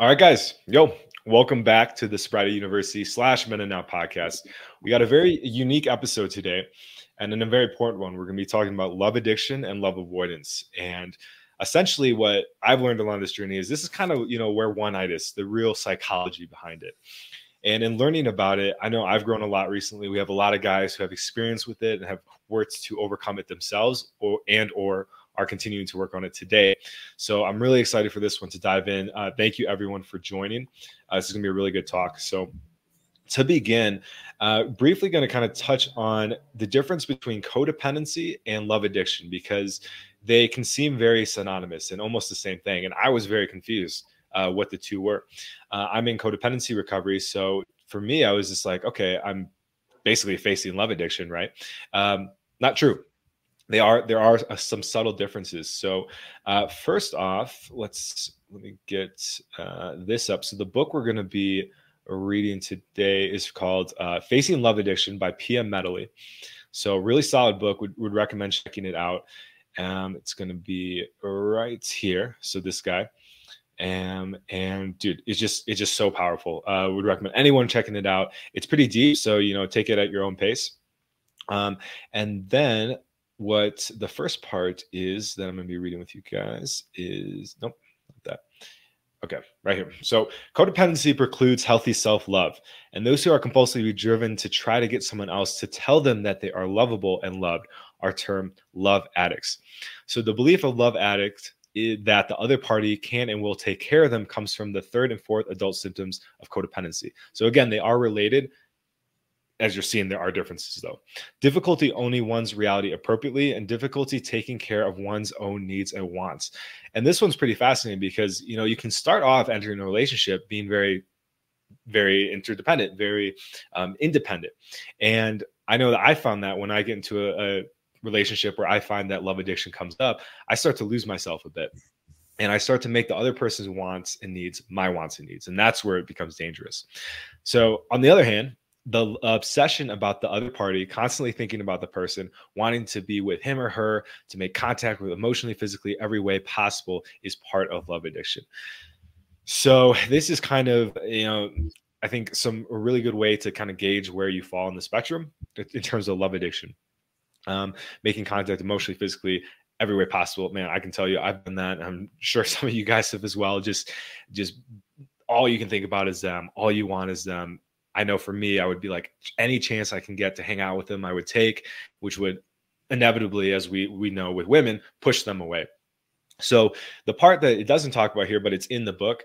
All right, guys. Yo, welcome back to the Sobriety University slash Men and Now podcast. We got a very unique episode today and then a very important one. We're going to be talking about love addiction and love avoidance. And essentially, what I've learned along this journey is this is kind of, you know, where oneitis, the real psychology behind it. And in learning about it, I know I've grown a lot recently. We have a lot of guys who have experience with it and have worked to overcome it themselves or and or are continuing to work on it today. So I'm really excited for this one to dive in. Uh, thank you everyone for joining. Uh, this is gonna be a really good talk. So to begin, uh, briefly going to kind of touch on the difference between codependency and love addiction because they can seem very synonymous and almost the same thing. And I was very confused uh, what the two were. Uh, I'm in codependency recovery, so for me, I was just like, okay, I'm basically facing love addiction, right? Um, not true they are there are uh, some subtle differences. So uh, first off let's let me get uh, this up. So the book we're going to be reading today is called uh, facing love addiction by Pia Mellody. So really solid book. Would, would recommend checking it out. Um, it's going to be right here. So this guy. Um, and dude it's just it's just so powerful. Uh, would recommend anyone checking it out. It's pretty deep so you know take it at your own pace. Um, and then what the first part is that I'm going to be reading with you guys is nope, not that. Okay, right here. So, codependency precludes healthy self love. And those who are compulsively driven to try to get someone else to tell them that they are lovable and loved are termed love addicts. So, the belief of love addict eh, that the other party can and will take care of them comes from the third and fourth adult symptoms of codependency. So, again, they are related, as you're seeing, there are differences though. Difficulty owning one's reality appropriately and difficulty taking care of one's own needs and wants. And this one's pretty fascinating because you know you can start off entering a relationship being very, very interdependent, very um, independent. And I know that I found that when I get into a, a relationship where I find that love addiction comes up, I start to lose myself a bit and I start to make the other person's wants and needs my wants and needs. And that's where it becomes dangerous. So, on the other hand, the obsession about the other party, constantly thinking about the person, wanting to be with him or her, to make contact with emotionally, physically, every way possible is part of love addiction. So this is kind of, you know, I think some a really good way to kind of gauge where you fall in the spectrum in terms of love addiction. Um, making contact emotionally, physically, every way possible. Man, I can tell you, I've done that. I'm sure some of you guys have as well. Just, just all you can think about is them. All you want is them I know for me, I would be like any chance I can get to hang out with them, I would take, which would inevitably, as we we know with women, push them away. So the part that it doesn't talk about here, but it's in the book,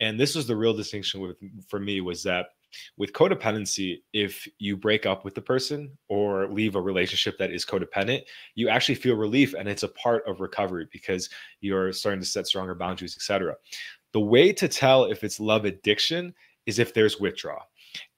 and this was the real distinction with for me was that with codependency, if you break up with the person or leave a relationship that is codependent, you actually feel relief and it's a part of recovery because you're starting to set stronger boundaries, etc. The way to tell if it's love addiction is if there's withdrawal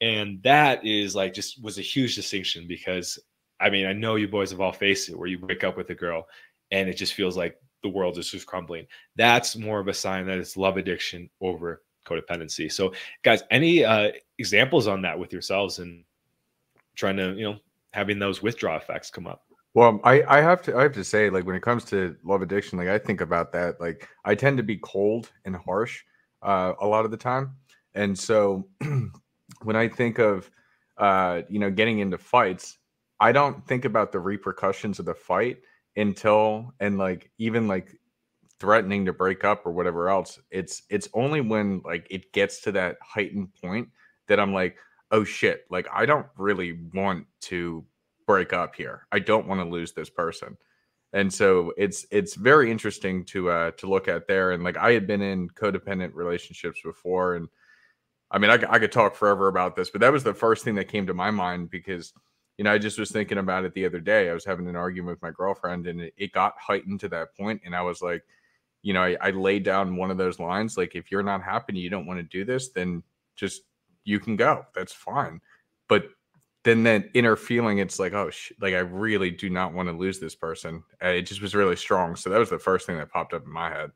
and that is like just was a huge distinction because I mean, I know you boys have all faced it where you wake up with a girl and it just feels like the world is just crumbling. That's more of a sign that it's love addiction over codependency. So, guys, any uh, examples on that with yourselves and trying to, you know, having those withdrawal effects come up? Well, I, I have to I have to say, like when it comes to love addiction, like I think about that. Like I tend to be cold and harsh uh, a lot of the time, and so when I think of uh, you know getting into fights, I don't think about the repercussions of the fight until and like even like threatening to break up or whatever else. It's it's only when like it gets to that heightened point that I'm like, oh shit, like I don't really want to break up here. I don't want to lose this person. And so it's it's very interesting to uh to look at there and like I had been in codependent relationships before and I mean, I, I could talk forever about this, but that was the first thing that came to my mind because, you know, I just was thinking about it the other day. I was having an argument with my girlfriend and it, it got heightened to that point, And I was like, you know, I, I laid down one of those lines like, if you're not happy and you don't want to do this, then just you can go. That's fine. But then that inner feeling, it's like, oh, sh- like I really do not want to lose this person. Uh, it just was really strong. So that was the first thing that popped up in my head.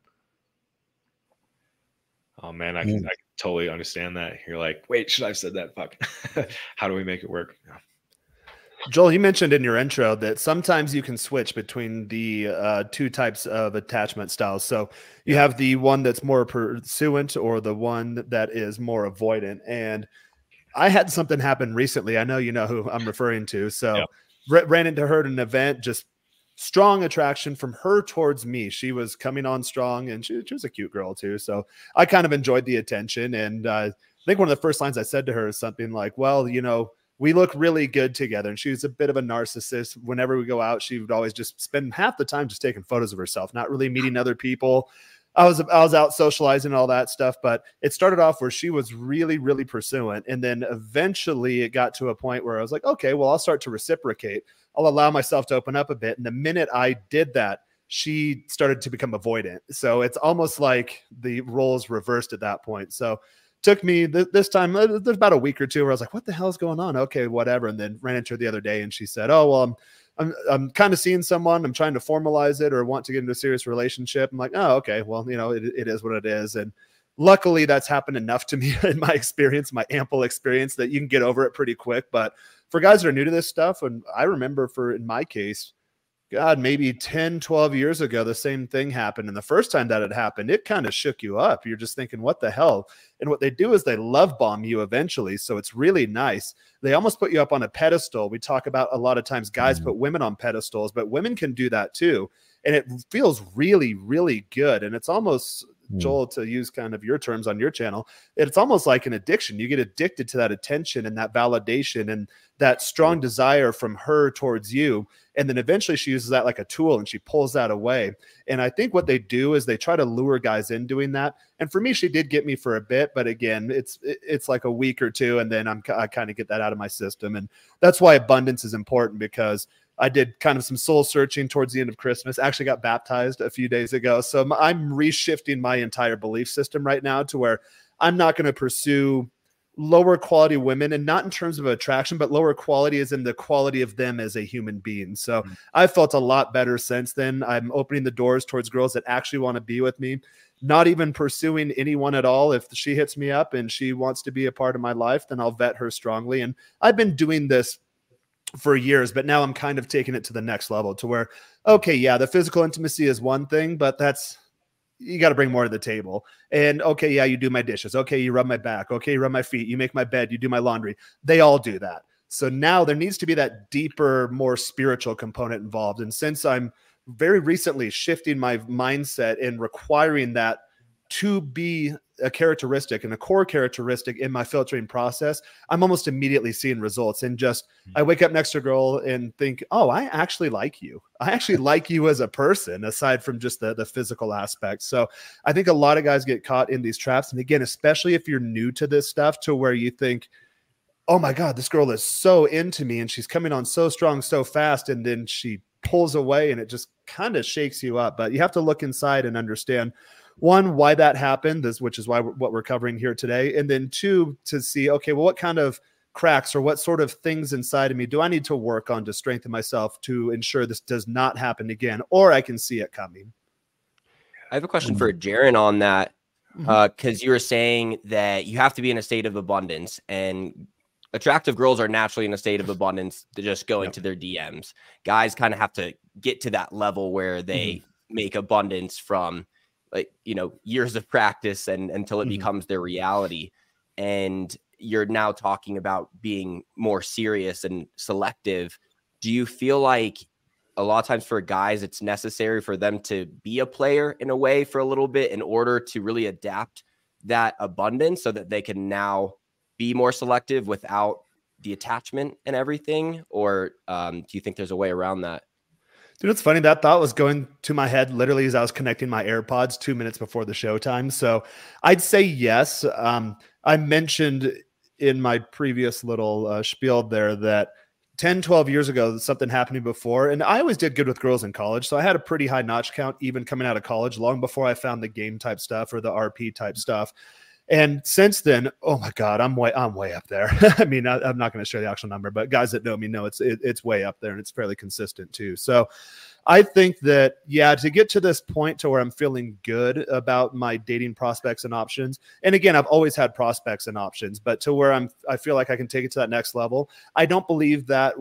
Oh man, I can, mm. I can totally understand that. You're like, wait, should I have said that? Fuck. How do we make it work? Joel, you mentioned in your intro that sometimes you can switch between the uh, two types of attachment styles. So you have the one that's more pursuant or the one that is more avoidant. And I had something happen recently. I know you know who I'm referring to. So yeah. ran into her at an event, just strong attraction from her towards me. She was coming on strong and she, she was a cute girl too. So I kind of enjoyed the attention. And uh, I think one of the first lines I said to her is something like, well, you know, we look really good together. And she was a bit of a narcissist. Whenever we go out, she would always just spend half the time just taking photos of herself, not really meeting other people. I was I was out socializing and all that stuff, but it started off where she was really really pursuant, and then eventually it got to a point where I was like, okay, well I'll start to reciprocate. I'll allow myself to open up a bit, and the minute I did that, she started to become avoidant. So it's almost like the roles reversed at that point. So took me th- this time uh, there's about a week or two where i was like what the hell is going on okay whatever and then ran into her the other day and she said oh well i'm i'm, I'm kind of seeing someone i'm trying to formalize it or want to get into a serious relationship. I'm like oh okay well you know it, it is what it is. And luckily that's happened enough to me in my experience my ample experience that you can get over it pretty quick. But for guys that are new to this stuff and i remember for in my case God, maybe 10, 12 years ago, the same thing happened. And the first time that had happened, it kind of shook you up. You're just thinking, what the hell? And what they do is they love bomb you eventually. So it's really nice. They almost put you up on a pedestal. We talk about a lot of times guys mm-hmm. put women on pedestals, but women can do that too. And it feels really, really good. And it's almost Hmm. Joel, to use kind of your terms on your channel, it's almost like an addiction. You get addicted to that attention and that validation and that strong desire from her towards you. And then eventually she uses that like a tool and she pulls that away. And I think what they do is they try to lure guys in doing that. And for me, she did get me for a bit, but again, it's it's like a week or two, and then I'm I kind of get that out of my system. And that's why abundance is important because I did kind of some soul searching towards the end of Christmas. Actually, got baptized a few days ago. So I'm reshifting my entire belief system right now to where I'm not going to pursue lower quality women and not in terms of attraction, but lower quality is in the quality of them as a human being. So mm-hmm. I felt a lot better since then. I'm opening the doors towards girls that actually want to be with me, not even pursuing anyone at all. If she hits me up and she wants to be a part of my life, then I'll vet her strongly. And I've been doing this for years, but now I'm kind of taking it to the next level to where, okay, yeah, the physical intimacy is one thing, but that's you got to bring more to the table. And okay, yeah, you do my dishes. Okay, you rub my back. Okay, you rub my feet. You make my bed. You do my laundry. They all do that. So now there needs to be that deeper, more spiritual component involved. And since I'm very recently shifting my mindset and requiring that to be a characteristic and a core characteristic in my filtering process, I'm almost immediately seeing results. And just mm-hmm. I wake up next to a girl and think, oh, I actually like you. I actually like you as a person, aside from just the, the physical aspect. So I think a lot of guys get caught in these traps. And again, especially if you're new to this stuff, to where you think, oh my God, this girl is so into me and she's coming on so strong, so fast. And then she pulls away and it just kind of shakes you up. But you have to look inside and understand one why that happened this which is why we're, what we're covering here today and then two to see okay well what kind of cracks or what sort of things inside of me do i need to work on to strengthen myself to ensure this does not happen again or i can see it coming i have a question for jaron on that because mm-hmm. uh, you were saying that you have to be in a state of abundance and attractive girls are naturally in a state of abundance to just going yep. to their dms guys kind of have to get to that level where they mm-hmm. make abundance from like you know years of practice and until it mm-hmm. becomes their reality. And you're now talking about being more serious and selective. Do you feel like a lot of times for guys it's necessary for them to be a player in a way for a little bit in order to really adapt that abundance so that they can now be more selective without the attachment and everything? Or um, do you think there's a way around that Dude, it's funny. That thought was going to my head literally as I was connecting my AirPods two minutes before the showtime. So I'd say yes. Um, I mentioned in my previous little uh, spiel there that 10, 12 years ago, something happened before. And I always did good with girls in college. So I had a pretty high notch count even coming out of college, long before I found the game type stuff or the RP type stuff. And since then, oh my God, I'm way I'm way up there. I mean, I, am not going to share the actual number, but guys that know me know it's it, it's way up there and it's fairly consistent too. So, I think that yeah, to get to this point to where I'm feeling good about my dating prospects and options. And again, I've always had prospects and options, but to where I'm I feel like I can take it to that next level. I don't believe that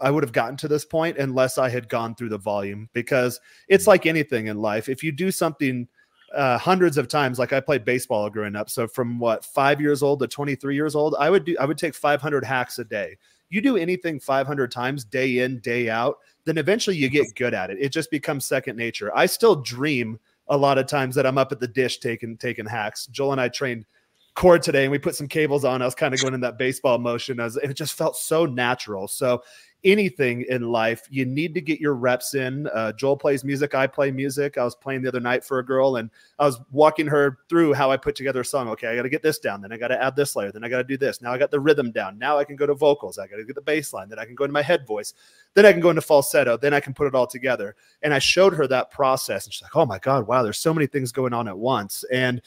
I would have gotten to this point unless I had gone through the volume because it's mm. like anything in life. If you do something uh, hundreds of times, like I played baseball growing up, so from what five years old to 23 years old, I would do I would take 500 hacks a day. You do anything 500 times day in day out, then eventually you get good at it. It just becomes second nature. I still dream a lot of times that I'm up at the dish taking taking hacks. Joel and I trained cord today and we put some cables on. I was kind of going in that baseball motion as it just felt so natural. So anything in life, you need to get your reps in. Uh, Joel plays music, I play music. I was playing the other night for a girl and I was walking her through how I put together a song. Okay, I got to get this down, then I got to add this layer, then I got to do this. Now I got the rhythm down. Now I can go to vocals. I got to get the bass line, then I can go into my head voice, then I can go into falsetto, then I can put it all together. And I showed her that process and she's like, "Oh my god, wow, there's so many things going on at once." And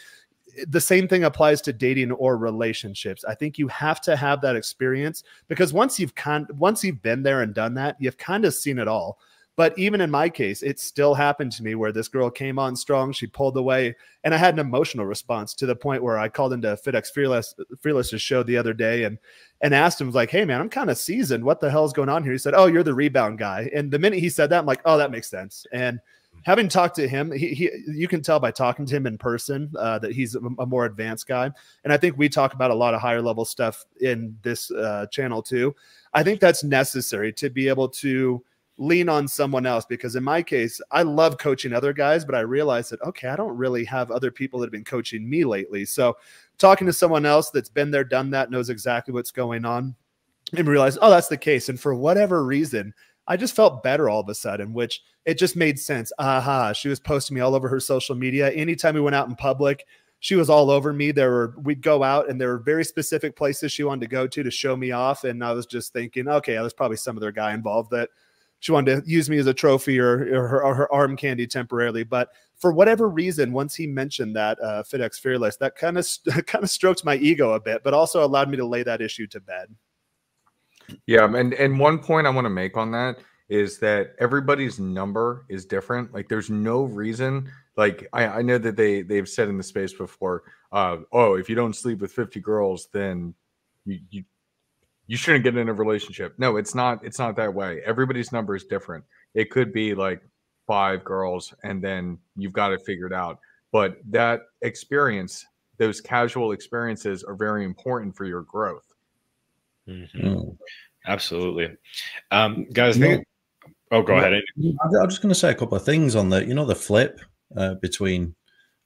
the same thing applies to dating or relationships. I think you have to have that experience because once you've kind once you've been there and done that, you've kind of seen it all. But even in my case, it still happened to me where this girl came on strong, she pulled away, and I had an emotional response to the point where I called into FitX Fearless Fearless's show the other day and and asked him like, "Hey man, I'm kind of seasoned. What the hell is going on here?" He said, "Oh, you're the rebound guy." And the minute he said that, I'm like, "Oh, that makes sense." And having talked to him, he, he you can tell by talking to him in person uh, that he's a, a, more advanced guy. And I think we talk about a lot of higher level stuff in this uh, channel too. I think that's necessary to be able to lean on someone else because in my case, I love coaching other guys, but I realized that okay, I don't really have other people that have been coaching me lately. So talking to someone else that's been there, done that, knows exactly what's going on, and realize, oh, that's the case. And for whatever reason, I just felt better all of a sudden, which it just made sense. Aha, she was posting me all over her social media. Anytime we went out in public, she was all over me. There were we'd go out and there were very specific places she wanted to go to to show me off. And I was just thinking, okay, there's probably some other guy involved that she wanted to use me as a trophy or, or, her, or her, arm candy temporarily. But for whatever reason, once he mentioned that uh, FitX Fearless, that kind of kind of stroked my ego a bit, but also allowed me to lay that issue to bed. Yeah, and and one point I want to make on that is that everybody's number is different. Like there's no reason. Like I, I know that they they've said in the space before, uh, oh, if you don't sleep with 50 girls, then you, you you shouldn't get in a relationship. No, it's not. It's not that way. Everybody's number is different. It could be like five girls, and then you've got it figured out. But that experience, those casual experiences, are very important for your growth. Mm-hmm. Mm. Absolutely, um, guys. Think, oh, go ahead. I'm just going to say a couple of things on the, you know, the flip uh, between,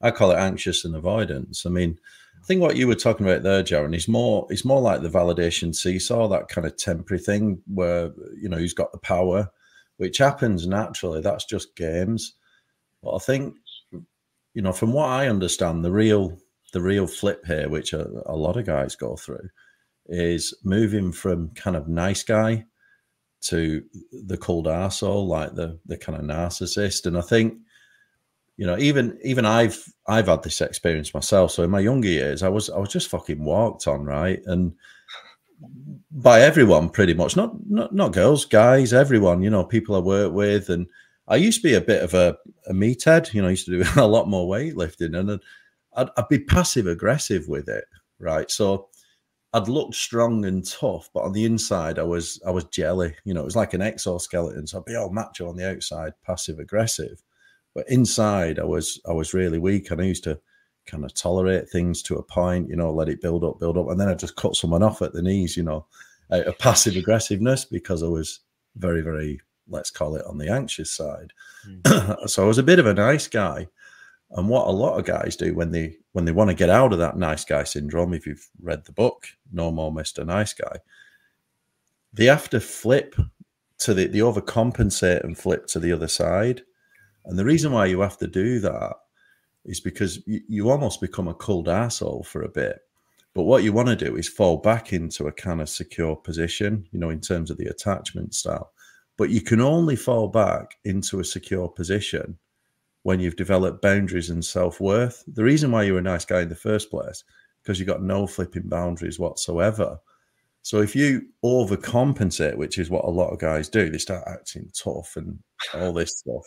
I call it anxious and avoidance. I mean, I think what you were talking about there, Jaron, is more, it's more like the validation seesaw, that kind of temporary thing where you know he's got the power, which happens naturally. That's just games. But I think, you know, from what I understand, the real, the real flip here, which a, a lot of guys go through is moving from kind of nice guy to the cold arsehole, like the the kind of narcissist. And I think, you know, even even I've I've had this experience myself. So in my younger years, I was I was just fucking walked on, right? And by everyone pretty much, not not not girls, guys, everyone, you know, people I work with. And I used to be a bit of a, a meathead, you know, I used to do a lot more weightlifting and I'd, I'd be passive aggressive with it, right? So I'd looked strong and tough, but on the inside, I was I was jelly. You know, it was like an exoskeleton. So I'd be all macho on the outside, passive aggressive, but inside, I was I was really weak. And I used to kind of tolerate things to a point. You know, let it build up, build up, and then I just cut someone off at the knees. You know, a passive aggressiveness because I was very very let's call it on the anxious side. Mm. so I was a bit of a nice guy and what a lot of guys do when they when they want to get out of that nice guy syndrome, if you've read the book, No More Mr. Nice Guy, they have to flip to the they overcompensate and flip to the other side. And the reason why you have to do that is because you, you almost become a cold asshole for a bit. But what you want to do is fall back into a kind of secure position, you know, in terms of the attachment style. But you can only fall back into a secure position when you've developed boundaries and self worth. The reason why you're a nice guy in the first place, because you've got no flipping boundaries whatsoever. So if you overcompensate, which is what a lot of guys do, they start acting tough and all this stuff.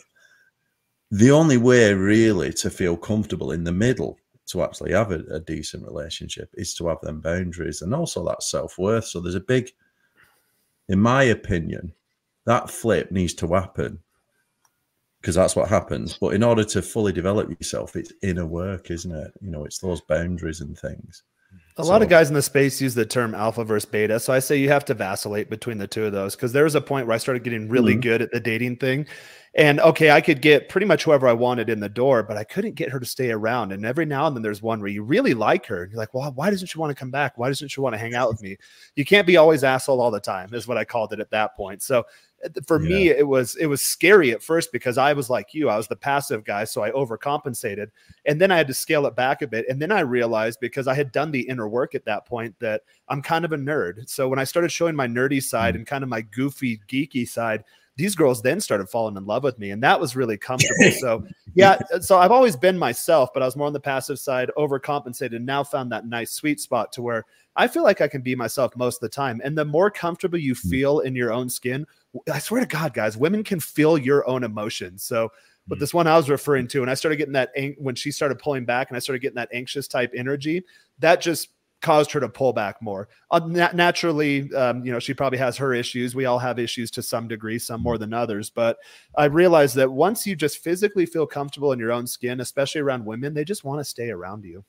The only way really to feel comfortable in the middle to actually have a, a decent relationship is to have them boundaries and also that self worth. So there's a big, in my opinion, that flip needs to happen because that's what happens. But in order to fully develop yourself, it's inner work, isn't it? You know, it's those boundaries and things. A so, lot of guys in the space use the term alpha versus beta. So I say you have to vacillate between the two of those because there was a point where I started getting really mm-hmm. good at the dating thing. And okay, I could get pretty much whoever I wanted in the door, but I couldn't get her to stay around. And every now and then there's one where you really like her. And you're like, well, why doesn't she want to come back? Why doesn't she want to hang out with me? You can't be always asshole all the time, is what I called it at that point. So for yeah. me, it was it was scary at first because I was like you, I was the passive guy, so I overcompensated. And then I had to scale it back a bit. And then I realized because I had done the inner work at that point that I'm kind of a nerd. So when I started showing my nerdy side mm-hmm. and kind of my goofy, geeky side, these girls then started falling in love with me and that was really comfortable so yeah so i've always been myself but i was more on the passive side overcompensated and now found that nice sweet spot to where i feel like i can be myself most of the time and the more comfortable you hmm. feel in your own skin i swear to god guys women can feel your own emotions so but hmm. this one I was referring to, and I started getting that when she started pulling back, and I started getting that anxious type energy. That just caused her to pull back more. Uh, nat- naturally, um, you know, she probably has her issues. We all have issues to some degree, some more than others. But I realized that once you just physically feel comfortable in your own skin, especially around women, they just want to stay around you.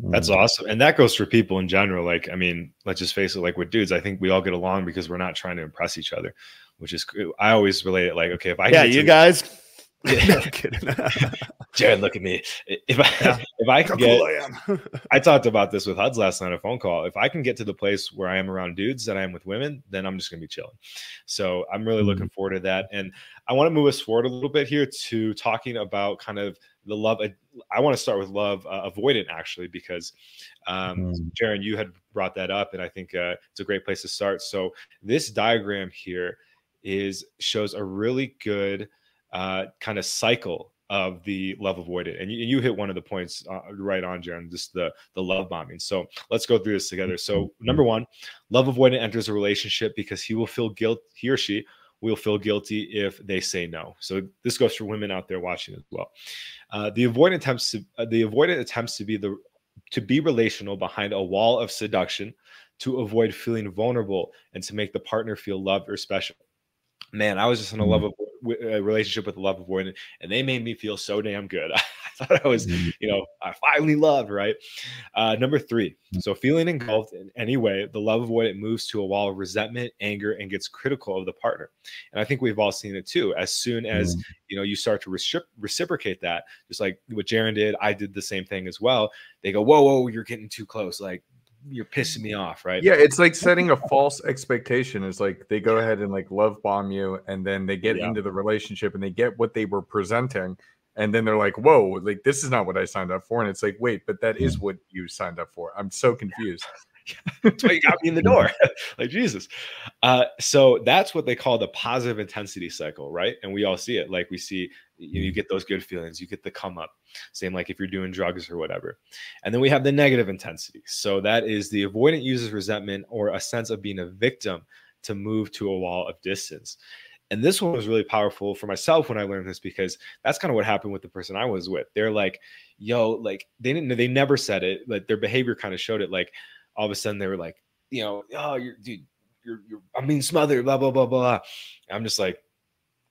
That's awesome. And that goes for people in general. Like, I mean, let's just face it, like with dudes, I think we all get along because we're not trying to impress each other, which is, I always relate it like, okay, if I, yeah, you to, guys, yeah. Jared, look at me. If I yeah. if I can get, cool I, I, talked about this with Huds last night on a phone call. If I can get to the place where I am around dudes that I am with women, then I'm just gonna be chilling. So I'm really mm-hmm. looking forward to that. And I want to move us forward a little bit here to talking about kind of the love. I want to start with love uh, avoidant actually because um, mm-hmm. Jaron, you had brought that up, and I think uh, it's a great place to start. So this diagram here is shows a really good uh, kind of cycle of the love avoidant. And you, you hit one of the points uh, right on, Jaron, just the the love bombing. So let's go through this together. So mm-hmm. number one, love avoidant enters a relationship because he will feel guilt. He or she will feel guilty if they say no. So this goes for women out there watching as well. Uh, the avoidant attempts to uh, the avoidant attempts to be the to be relational behind a wall of seduction to avoid feeling vulnerable and to make the partner feel loved or special man, I was just in a love mm-hmm. of a relationship with a love avoidant, and they made me feel so damn good. I thought I was, mm-hmm. you know, I finally loved, right? Uh, number three, mm. so feeling engulfed in any way, the love of what it moves to a wall of resentment, anger, and gets critical of the partner. And I think we've all seen it too. As soon as mm. you know you start to recipro- reciprocate that, just like what Jaron did, I did the same thing as well. They go, "Whoa, whoa, you're getting too close!" Like you're pissing me off, right? Yeah, it's like setting a false expectation. It's like they go ahead and like love bomb you, and then they get yeah. into the relationship and they get what they were presenting, and then they're like, "Whoa, like this is not what I signed up for." And it's like, "Wait, but that is what you signed up for." I'm so confused. that's why you got me in the door. like Jesus. Uh, so that's what they call the positive intensity cycle, right? And we all see it. Like we see you, you get those good feelings, you get the come up. Same like if you're doing drugs or whatever. And then we have the negative intensity. So that is the avoidant uses resentment or a sense of being a victim to move to a wall of distance. And this one was really powerful for myself when I learned this because that's kind of what happened with the person I was with. They're like, yo, like they didn't, they never said it, like their behavior kind of showed it. Like all of a sudden they were like, you know, oh, you're, dude, you're, you're, I'm being smothered, blah, blah, blah, blah. I'm just like,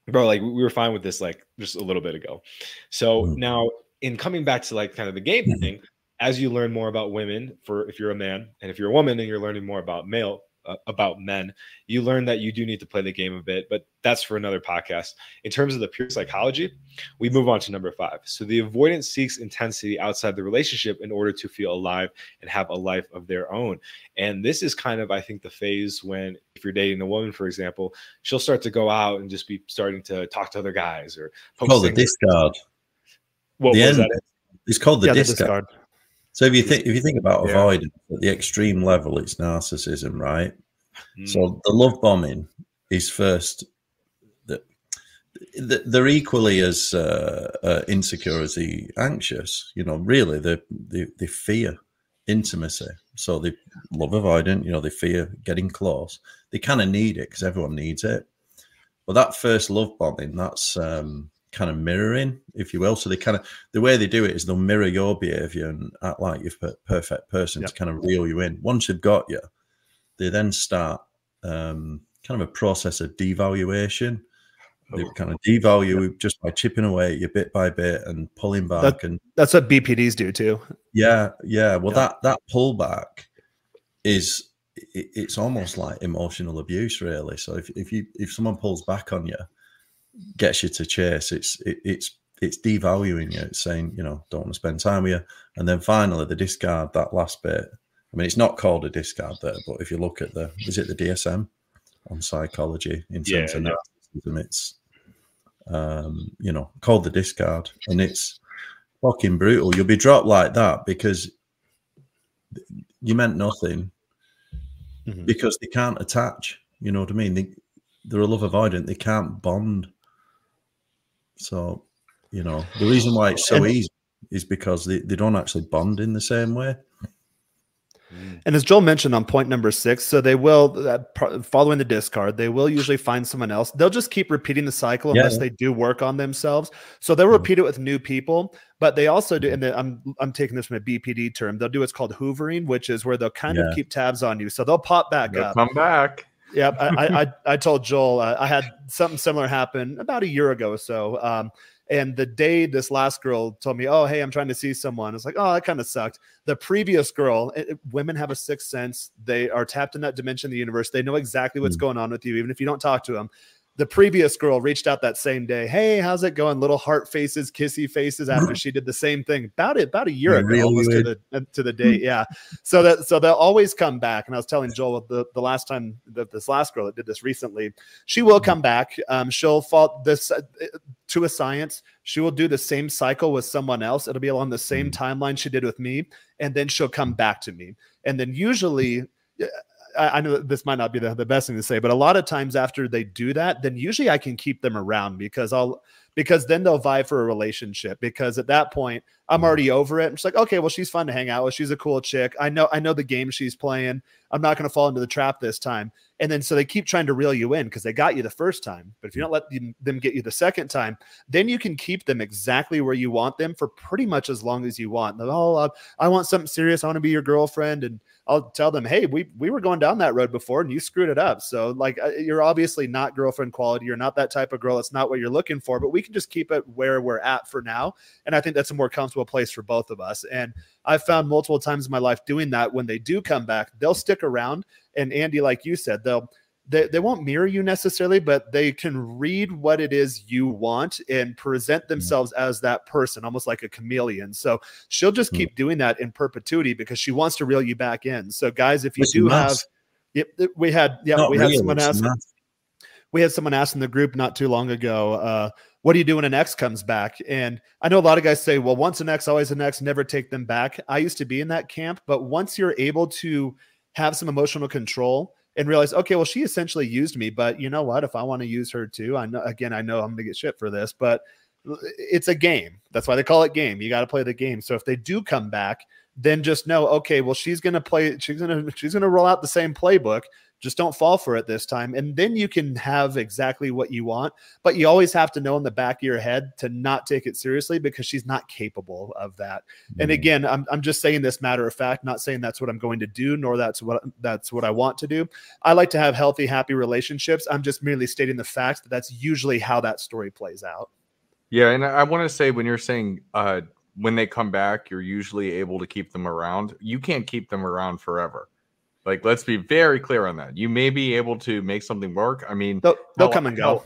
bro, like we were fine with this like just a little bit ago. So mm-hmm. now in coming back to like kind of the game mm-hmm. thing, as you learn more about women, for if you're a man, and if you're a woman and you're learning more about male, uh, about men, you learn that you do need to play the game a bit, but that's for another podcast. In terms of the pure psychology, we move on to number five. So the avoidance seeks intensity outside the relationship in order to feel alive and have a life of their own. And this is kind of, I think, the phase when if you're dating a woman, for example, she'll start to go out and just be starting to talk to other guys or called the discard. What the was end, that? It's called the, yeah, discard. the discard. So if you think if you think about yeah. avoidance at the extreme level, it's narcissism, right? Mm. So the love bombing is first. The, they're equally as uh, uh, insecure as the anxious. You know, really, they, they they fear intimacy, so they love avoidant. You know, they fear getting close. They kind of need it because everyone needs it. But that first love bombing, that's um, kind of mirroring, if you will. So they kind of the way they do it is they'll mirror your behavior and act like you're a perfect person yep. to kind of reel you in. Once they've got you, they then start um, kind of a process of devaluation. They Oh. kind of devalue just by chipping away at you bit by bit and pulling back. That- and That's what BPDs do too. yeah, yeah. Well, Yeah. that that pullback is it, it's almost like emotional abuse, really. So if, if you if someone pulls back on you, gets you to chase, it's it, it's it's devaluing you. It's saying you know don't want to spend time with you, and then finally the discard that last bit. I mean, it's not called a discard there, but if you look at the is it the DSM on psychology in terms Yeah, of yeah. narcissism, it's um, you know called the discard, and it's fucking brutal. You'll be dropped like that because you meant nothing Mhm. because they can't attach. You know what I mean? They, they're a love avoidant. They can't bond. So, you know, the reason why it's so And- easy is because they, they don't actually bond in the same way. And as Joel mentioned on point number six, so they will, uh, pro- following the discard, they will usually find someone else. They'll just keep repeating the cycle unless yeah. they do work on themselves. So they'll Mhm. repeat it with new people, but they also do. And then I'm I'm taking this from a BPD term. They'll do what's called hoovering, which is where they'll kind Yeah. of keep tabs on you. So they'll pop back They'll up. come back. Yeah, I, I, I I told Joel uh, I had something similar happen about a year ago or so. Um, and the day this last girl told me, "Oh, hey, I'm trying to see someone," it's like, "Oh, that kind of sucked." The previous girl, it- it- women have a sixth sense. They are tapped in that dimension of the universe. They know exactly what's Mm. going on with you, even if you don't talk to them. The previous girl reached out that same day. Hey, how's it going? Little heart faces, kissy faces. After she did the same thing about it about a year Yeah, ago, really almost to the uh, to the date. Yeah, so that so they'll always come back. And I was telling Joel the, the last time that this last girl that did this recently, she will come back. Um, she'll fall this uh, to a science. She will do the same cycle with someone else. It'll be along the same timeline she did with me, and then she'll come back to me. And then usually. I I know that this might not be the, the best thing to say, but a lot of times after they do that, then usually I can keep them around because I'll because then they'll vie for a relationship. Because at that point, I'm already over it. I'm just like, okay, well, she's fun to hang out with. She's a cool chick. I know, I know the game she's playing. I'm not going to fall into the trap this time. And then so they keep trying to reel you in because they got you the first time. But if you don't let them, get you the second time, then you can keep them exactly where you want them for pretty much as long as you want. Oh, uh, I want something serious. I want to be your girlfriend. And I'll tell them, hey, we we were going down that road before and you screwed it up. So like uh, you're obviously not girlfriend quality. You're not that type of girl. It's not what you're looking for. But we can just keep it where we're at for now. And I think that's a more comfortable place for both of us. And I've found multiple times in my life doing that. When they do come back, they'll stick around. And Andy, like you said, they'll they, they won't mirror you necessarily, but they can read what it is you want and present themselves as that person, almost like a chameleon. So she'll just Mm. keep doing that in perpetuity because she wants to reel you back in. So guys, if you It's do have, math. yep, we had, yeah, Not we had real, someone ask, we had someone ask in the group not too long ago, uh, what do you do when an ex comes back? And I know a lot of guys say, well, once an ex, always an ex, never take them back. I used to be in that camp, but once you're able to have some emotional control and realize, okay, well, she essentially used me, but you know what? If I want to use her too, I know, again, I know I'm to get shit for this, but it's a game. That's why they call it game. You got to play the game. So if they do come back, then just know, okay, well, she's to play, she's to, she's to roll out the same playbook. Just don't fall for it this time. And then you can have exactly what you want. But you always have to know in the back of your head to not take it seriously because she's not capable of that. And Mm. again, I'm, I'm just saying this matter of fact, not saying that's what I'm going to do, nor that's what that's what I want to do. I like to have healthy, happy relationships. I'm just merely stating the fact that that's usually how that story plays out. Yeah, and I want to say when you're saying uh when they come back, you're usually able to keep them around. You can't keep them around forever. Like, let's be very clear on that. You may be able to make something work. I mean, They'll, they'll hell- come and go. hell-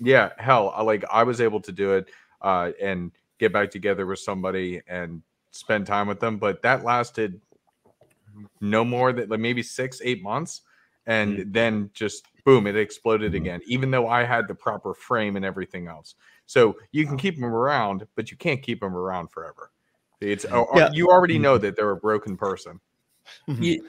yeah, hell, I- like I was able to do it uh, and get back together with somebody and spend time with them, but that lasted no more than like maybe six, eight months, and then just boom, it exploded Mhm. again. Even though I had the proper frame and everything else, so you can keep them around, but you can't keep them around forever. It's Yeah. you already know that they're a broken person. You,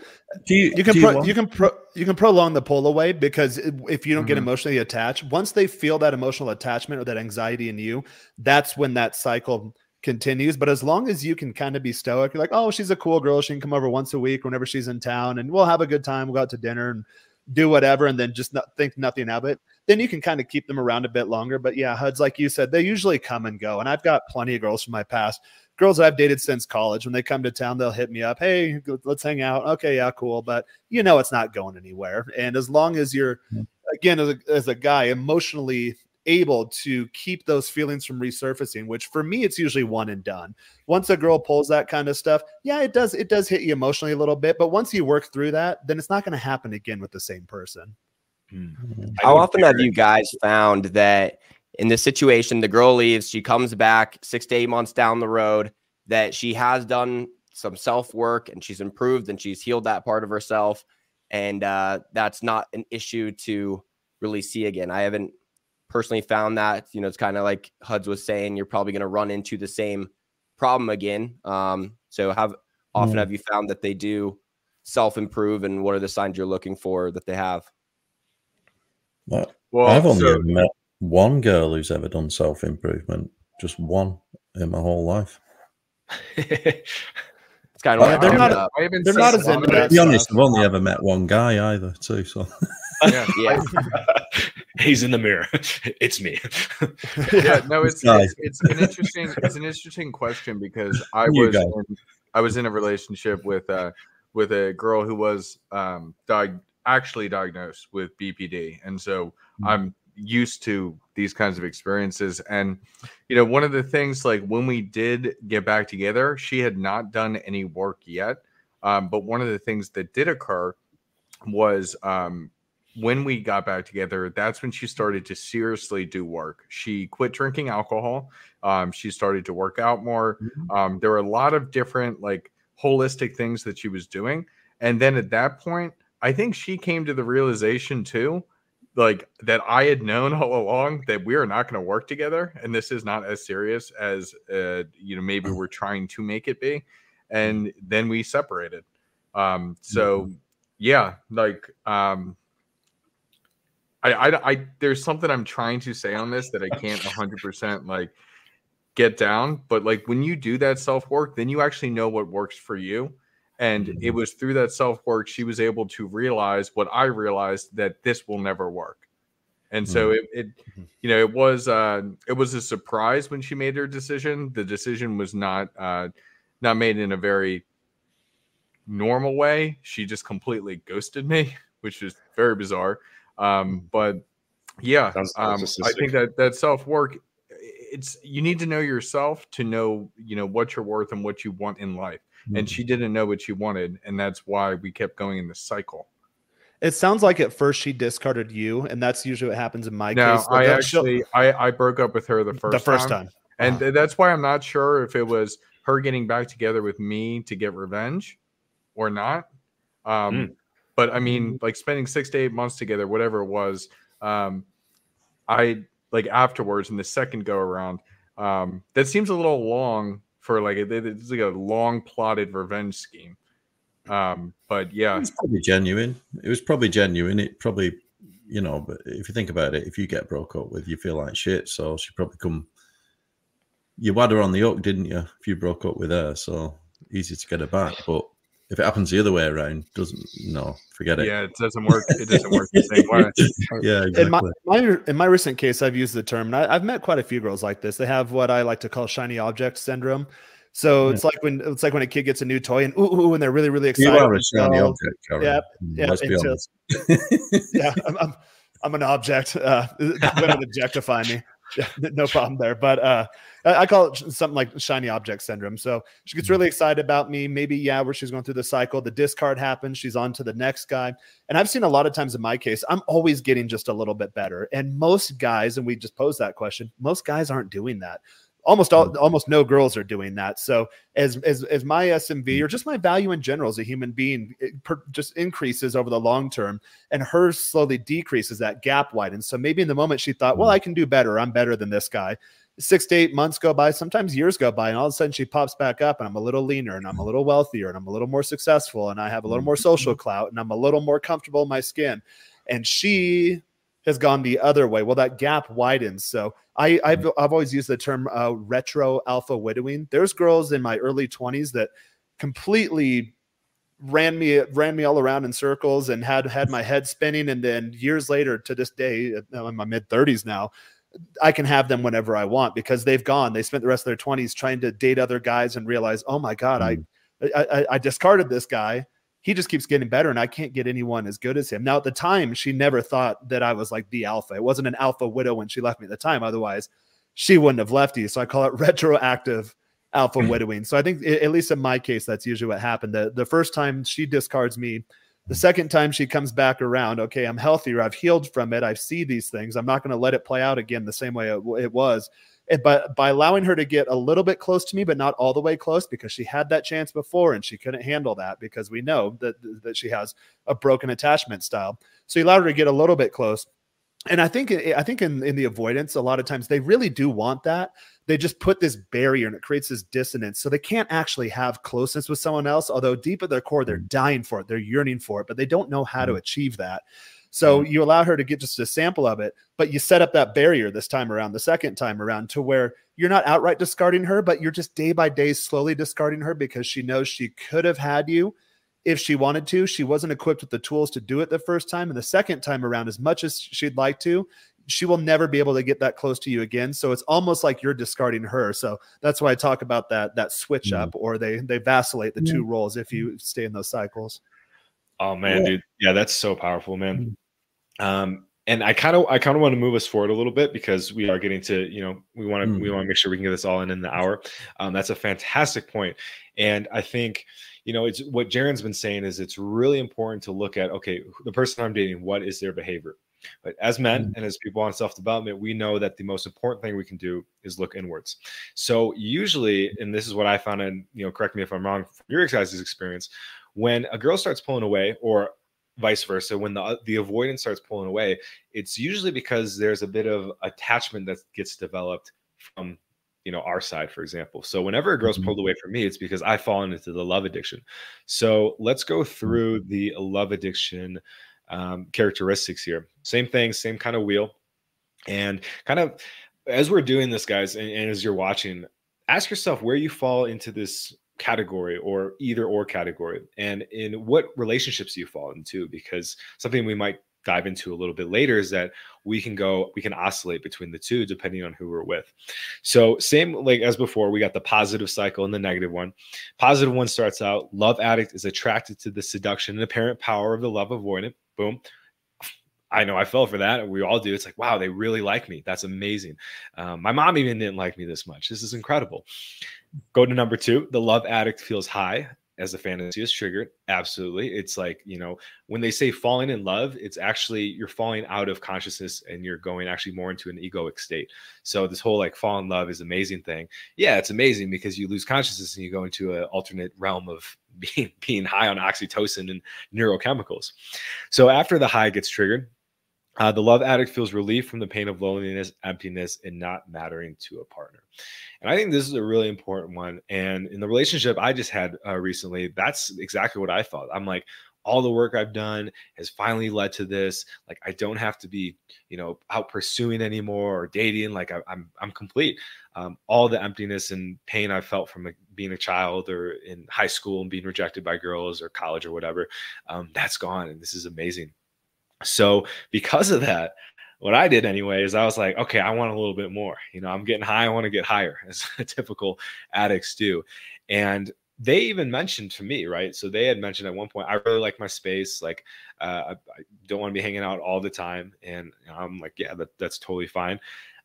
do you, You can pro- want- you can pro- you can prolong the pull away because if you don't get Mhm. emotionally attached, once they feel that emotional attachment or that anxiety in you, that's when that cycle continues. But as long as you can kind of be stoic, you're like, oh, she's a cool girl. She can come over once a week whenever she's in town, and we'll have a good time. We'll go out to dinner and do whatever, and then just not think nothing of it. Then you can kind of keep them around a bit longer. But yeah, HUDs, like you said, they usually come and go. And I've got plenty of girls from my past girls that I've dated since college. When they come to town, they'll hit me up. Hey, let's hang out. Okay, yeah, cool. But you know, it's not going anywhere. And as long as you're, again as a, as a guy emotionally able to keep those feelings from resurfacing which for me it's usually one and done once a girl pulls that kind of stuff yeah it does it does hit you emotionally a little bit but once you work through that then it's not going to happen again with the same person hmm. Hmm. how often have you guys found that in this situation the girl leaves she comes back six to eight months down the road that she has done some self work and she's improved and she's healed that part of herself. And uh, that's not an issue to really see again. I haven't personally found that you know it's kind of like huds was saying you're probably going to run into the same problem again. Um, so have often Mm. have you found that they do self improve and what are the signs you're looking for that they have? Well, Well, I've only so- met one girl who's ever done self improvement, just one in my whole life. it's kind of Yeah, they're not- up. They're not as lot into that To be honest. I've only ever met one guy either, too. So Yeah. yeah He's in the mirror. It's me. yeah, no, it's, it's it's an interesting it's an interesting question because I You was in, I was in a relationship with uh with a girl who was um diag- actually diagnosed with BPD, and so Hmm. I'm used to these kinds of experiences. And you know, one of the things like when we did get back together, she had not done any work yet, um, but one of the things that did occur was um when we got back together, that's when she started to seriously do work. She quit drinking alcohol. Um, she started to work out more. Um, there were a lot of different like holistic things that she was doing. And then at that point, I think she came to the realization too, like that I had known all along that we are not going to work together, and this is not as serious as uh, you know maybe we're trying to make it be. And then we separated. Um, so yeah, like um, I, I, I, there's something I'm trying to say on this that I can't 100% like get down. But like when you do that self work, then you actually know what works for you. And it was through that self work she was able to realize what I realized that this will never work. And so it, it, you know, it was uh, it was a surprise when she made her decision. The decision was not uh, not made in a very normal way. She just completely ghosted me, which is very bizarre. Um, but yeah, um, I think that that self work, it's you need to know yourself to know you know what you're worth and what you want in life. And she didn't know what she wanted, and that's why we kept going in the cycle. It sounds like at first she discarded you, and that's usually what happens in my Now, case. I That she'll- actually I I broke up with her the first the first time. and Uh-huh. that's why I'm not sure if it was her getting back together with me to get revenge or not. Um, Mm. But I mean, like spending six to eight months together, whatever it was, um, I like afterwards in the second go around. Um, that seems a little long for like a, it's like a long plotted revenge scheme. Um, but yeah, it's probably genuine. It was probably genuine. It probably, you know, but if you think about it, if you get broke up with, you feel like shit. So she probably come. You had her on the hook, didn't you? If you broke up with her, so easy to get her back. But if it happens the other way around, doesn't no, forget it. yeah, it doesn't work. It doesn't work the same way. yeah, In my, my in my recent case, I've used the term, and I, I've met quite a few girls like this. They have what I like to call shiny object syndrome. So Yeah. it's like when it's like when a kid gets a new toy and ooh, ooh and they're really really excited. You excited. are a shiny So, object, Karen. yeah, Mm, yeah, Let's be honest. yeah, I'm, I'm I'm an object. Uh, women objectify me. Yeah, no problem there. But uh, I I call it something like shiny object syndrome. So she gets really excited about me. Maybe yeah, where she's going through the cycle, the discard happens. She's on to the next guy. And I've seen a lot of times in my case, I'm always getting just a little bit better. And most guys, and we just posed that question, most guys aren't doing that. Almost all, mm. almost no girls are doing that. So as as as my SMV mm. or just my value in general as a human being, it per, just increases over the long term and hers slowly decreases that gap widens. So maybe in the moment she thought well mm. i can do better. I'm better than this guy. Six to eight months go by sometimes years go by and all of a sudden she pops back up and i'm a little leaner and i'm a little wealthier and i'm a little more successful and i have a little more social mm-hmm. clout and i'm a little more comfortable in my skin. And she has gone the other way. Well that gap widens. So I, mm-hmm. I've, I've always used the term uh, retro alpha widowing. There's girls in my early 20s that completely ran me ran me all around in circles and had had my head spinning. And then years later to this day uh, I'm in my mid 30s now I can have them whenever I want because they've gone. They spent the rest of their 20s trying to date other guys and realize oh my god I, mm. I I discarded this guy he just keeps getting better and I can't get anyone as good as him. Now, at the time, she never thought that I was like the alpha. It wasn't an alpha widow when she left me at the time. Otherwise, she wouldn't have left you. So I call it retroactive alpha Hmm. widowing. So I think, at least in my case, that's usually what happened. The, the first time she discards me, the second time she comes back around, okay, I'm healthier. I've healed from it. I see these things. I'm not going to let it play out again the same way it, it was. But by allowing her to get a little bit close to me, but not all the way close, because she had that chance before and she couldn't handle that because we know that that she has a broken attachment style. So you allowed her to get a little bit close. And I think I think in, in the avoidance, a lot of times they really do want that. They just put this barrier and it creates this dissonance. So they can't actually have closeness with someone else, although deep at their core, they're mm. dying for it, they're yearning for it, but they don't know how to mm. achieve that. So you allow her to get just a sample of it, but you set up that barrier this time around, the second time around, to where you're not outright discarding her, but you're just day by day slowly discarding her because she knows she could have had you if she wanted to. She wasn't equipped with the tools to do it the first time. And the second time around, as much as she'd like to, she will never be able to get that close to you again. So it's almost like you're discarding her. So that's why I talk about that that switch Yeah. up or they they vacillate the Yeah. two roles if you stay in those cycles. Oh man, Yeah. dude. Yeah, that's so powerful, man. Mm. Um, and I kind of I kind of want to move us forward a little bit because we are getting to, you know, we want to Mm. we want to make sure we can get this all in in the hour. Um, that's a fantastic. And I think, you know, it's what Jaren's been saying is it's really important to look at okay, the person I'm dating, what is their behavior? But as men and as people on self development, we know that the most important thing we can do is look inwards. So usually, and this is what I found, and you know, correct me if I'm wrong from your guys' experience, when a girl starts pulling away, or vice versa, when the the avoidance starts pulling away, it's usually because there's a bit of attachment that gets developed from you know our side for example. So whenever a girl's Mhm. pulled away from me it's because i've fallen into the love addiction. So let's go through the love addiction um, characteristics here. Same thing same kind of wheel. And kind of as we're doing this guys and, and as you're watching ask yourself where you fall into this category or either or category and in what relationships you fall into? Because something we might dive into a little bit later is that we can go we can oscillate between the two depending on who we're with. So same like as before we got the positive cycle and the negative one. Positive one starts out love addict is attracted to the seduction and apparent power of the love avoidant boom I know I fell for that. We all do. It's like, wow, they really like me. That's amazing. Um, my mom even didn't like me this much. This is incredible. Go to number two. The love addict feels high as the fantasy is triggered. Absolutely. It's like, you know, when they say falling in love, it's actually you're falling out of consciousness and you're going actually more into an egoic state. So this whole like fall in love is amazing thing. Yeah, it's amazing because you lose consciousness and you go into an alternate realm of being being high on oxytocin and neurochemicals. So after the high gets triggered, uh, the love addict feels relief from the pain of loneliness, emptiness, and not mattering to a partner. And I think this is a really important one. And in the relationship I just had uh, recently, that's exactly what I felt. I'm like, all the work I've done has finally led to this. Like, I don't have to be, you know, out pursuing anymore or dating. Like, I, I'm, I'm complete. Um, all the emptiness and pain I felt from like, being a child or in high school and being rejected by girls or college or whatever, um, that's gone. And this is amazing. So because of that, what I did anyway is I was like, okay, I want a little bit more. You know, I'm getting high, I want to get higher, as typical addicts do. And they even mentioned to me, right? So they had mentioned at one point, I really like my space. Like, uh, I, I don't want to be hanging out all the time. And I'm like, yeah, that, that's totally fine.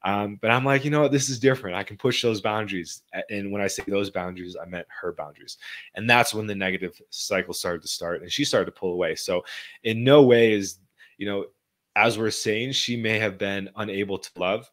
Um, but I'm like, you know what? This is different. I can push those boundaries. And when I say those boundaries, I meant her boundaries. And that's when the negative cycle started to start. And she started to pull away. So, in no way is you know, as we're saying, she may have been unable to love,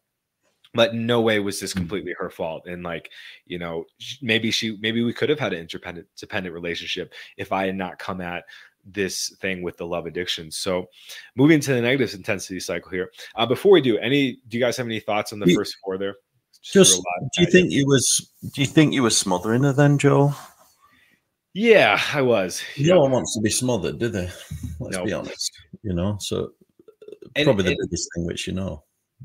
but no way was this completely her fault. And like, you know, maybe she, maybe we could have had an interdependent, dependent relationship if I had not come at this thing with the love addiction. So, moving to the negative intensity cycle here. Uh, before we do, any, do you guys have any thoughts on the You- first four there? Just, lot do you think you was? Do you think you were smothering her then, Joel? Yeah, I was. No one wants to be smothered, do they? Let's No. be honest. You know, so And- probably the biggest thing which you know.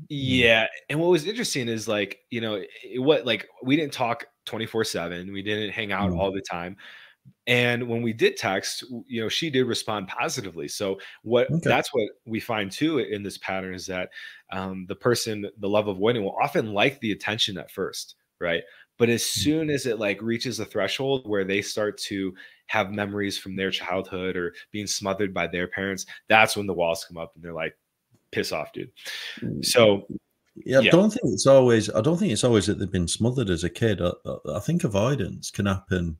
Yeah, and what was interesting is like you know it, what like we didn't talk twenty four seven, we didn't hang out Mm. all the time, and when we did text, you know she did respond positively. So what Okay. that's what we find too in this pattern is that um, the person, the love avoidant, will often like the attention at first, right? But as hmm. soon as it like reaches a threshold where they start to have memories from their childhood or being smothered by their parents, that's when the walls come up and they're like, piss off, dude. Mm. So Yeah, I Yeah. don't think it's always. I don't think it's always that they've been smothered as a kid. I, I- think avoidance can happen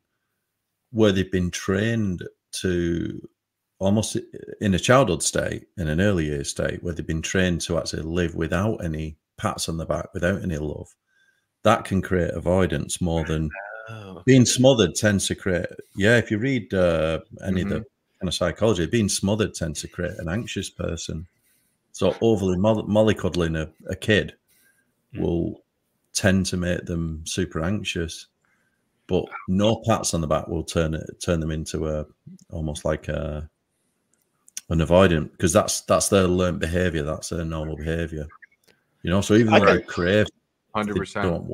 where they've been trained to almost eh, in a childhood state, in an early year state, where they've been trained to actually live without any pats on the back, without any love. That can create avoidance more than oh, being smothered tends to create. Yeah, if you read uh, any of the Mm-hmm. kind of psychology, being smothered tends to create an anxious person. So overly moll- mollycoddling a, a kid Mm. will tend to make them super anxious. But no pats on the back will turn it turn them into a almost like a an avoidant because that's that's their learned behavior. That's their normal behavior. You know, so even I though they crave, Hundred they percent.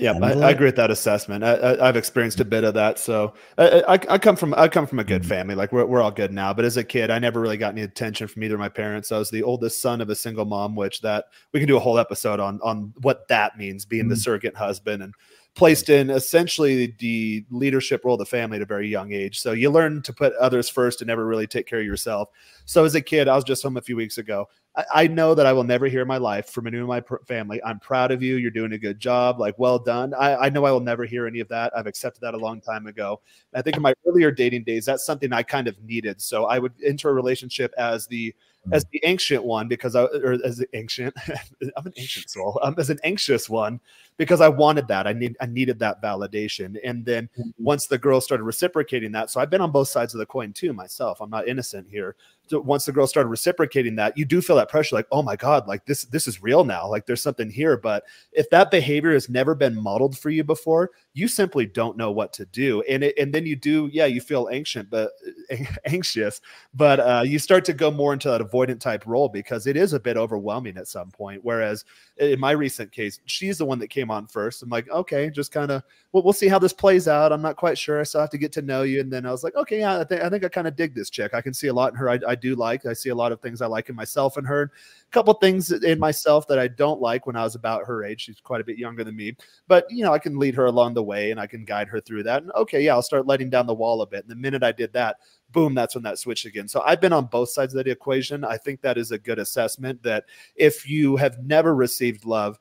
Yeah, I, I agree with that assessment. I, I, I've experienced a bit of that. So I, I, I come from I come from a good Mm-hmm. family. Like we're, we're all good now. But as a kid, I never really got any attention from either of my parents. I was the oldest son of a single mom, which that we can do a whole episode on on what that means, being the Mm. surrogate husband and placed in essentially the leadership role of the family at a very young age. So you learn to put others first and never really take care of yourself. So as a kid, I was just home a few weeks ago. I, I know that I will never hear in my life from anyone in my pr- family. I'm proud of you. You're doing a good job. Like, well done. I, I know I will never hear any of that. I've accepted that a long time ago. I think in my earlier dating days, that's something I kind of needed. So I would enter a relationship as the as the ancient one because I or as the ancient. I'm an ancient soul. Um, as an anxious one because I wanted that. I need I needed that validation. And then once the girl started reciprocating that, so I've been on both sides of the coin too myself. I'm not innocent here. So once the girl started reciprocating that, you do feel that pressure, like, oh my God, like this, this is real now. Like there's something here. But if that behavior has never been modeled for you before, you simply don't know what to do. And it, and then you do, yeah, you feel anxious, but anxious, but uh, you start to go more into that avoidant type role because it is a bit overwhelming at some point. Whereas in my recent case, she's the one that came on first. I'm like, okay, just kind of, well, we'll see how this plays out. I'm not quite sure. I still have to get to know you. And then I was like, okay, yeah, I, think I think I kind of dig this chick. I can see a lot in her. I, I do like. I see a lot of things I like in myself and her. A couple things in myself that I don't like when I was about her age. She's quite a bit younger than me, but you know, I can lead her along the way and I can guide her through that. And okay, yeah, I'll start letting down the wall a bit. And the minute I did that, boom, that's when that switched again. So I've been on both sides of that equation. I think that is a good assessment that if you have never received love,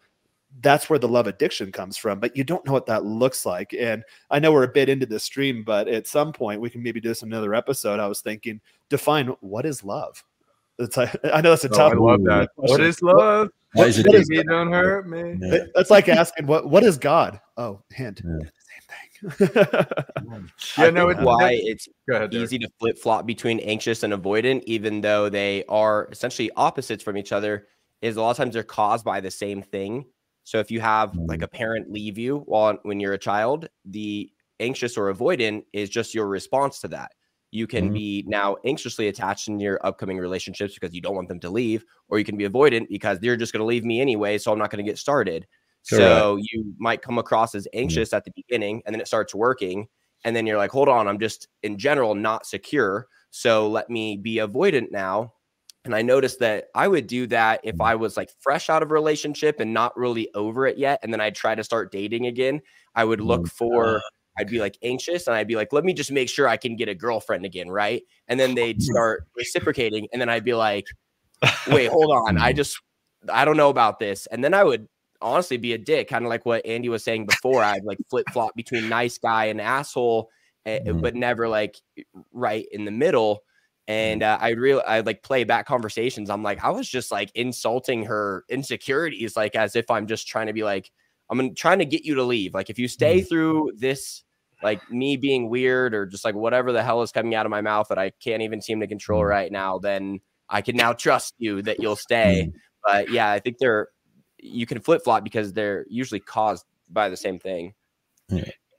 that's where the love addiction comes from, but you don't know what that looks like. And I know we're a bit into this stream, but at some point we can maybe do this in another episode. I was thinking, define what is love. It's like, I know that's a Oh, tough I love that. What question. is love? What is it? What is- Baby, don't hurt me. Yeah. That's like asking what what is God? Oh, hint. Yeah. Same thing. Yeah, no, think it- why it's ahead. Easy to flip flop between anxious and avoidant, even though they are essentially opposites from each other, is a lot of times they're caused by the same thing. So if you have like a parent leave you while when you're a child, the anxious or avoidant is just your response to that. You can Mhm. be now anxiously attached in your upcoming relationships because you don't want them to leave, or you can be avoidant because they're just going to leave me anyway, so I'm not going to get started. So you might come across as mm-hmm. anxious at the beginning and then it starts working. And then you're like, hold on, I'm just in general not secure. So let me be avoidant now. And I noticed that I would do that if mm-hmm. I was like fresh out of a relationship and not really over it yet. And then I'd try to start dating again. I would look mm-hmm. for, I'd be like anxious and I'd be like, let me just make sure I can get a girlfriend again. Right. And then they'd start reciprocating. And then I'd be like, wait, hold on. I just, I don't know about this. And then I would honestly be a dick, kind of like what Andy was saying before. I'd like flip flop between nice guy and asshole, Mhm. but never like right in the middle. And uh, I really, I like play back conversations. I'm like, I was just like insulting her insecurities, like as if I'm just trying to be like, I'm trying to get you to leave. Like if you stay through this, like me being weird or just like whatever the hell is coming out of my mouth that I can't even seem to control mm. right now, then I can now trust you that you'll stay. Mm. But yeah, I think they're you can flip flop because they're usually caused by the same thing.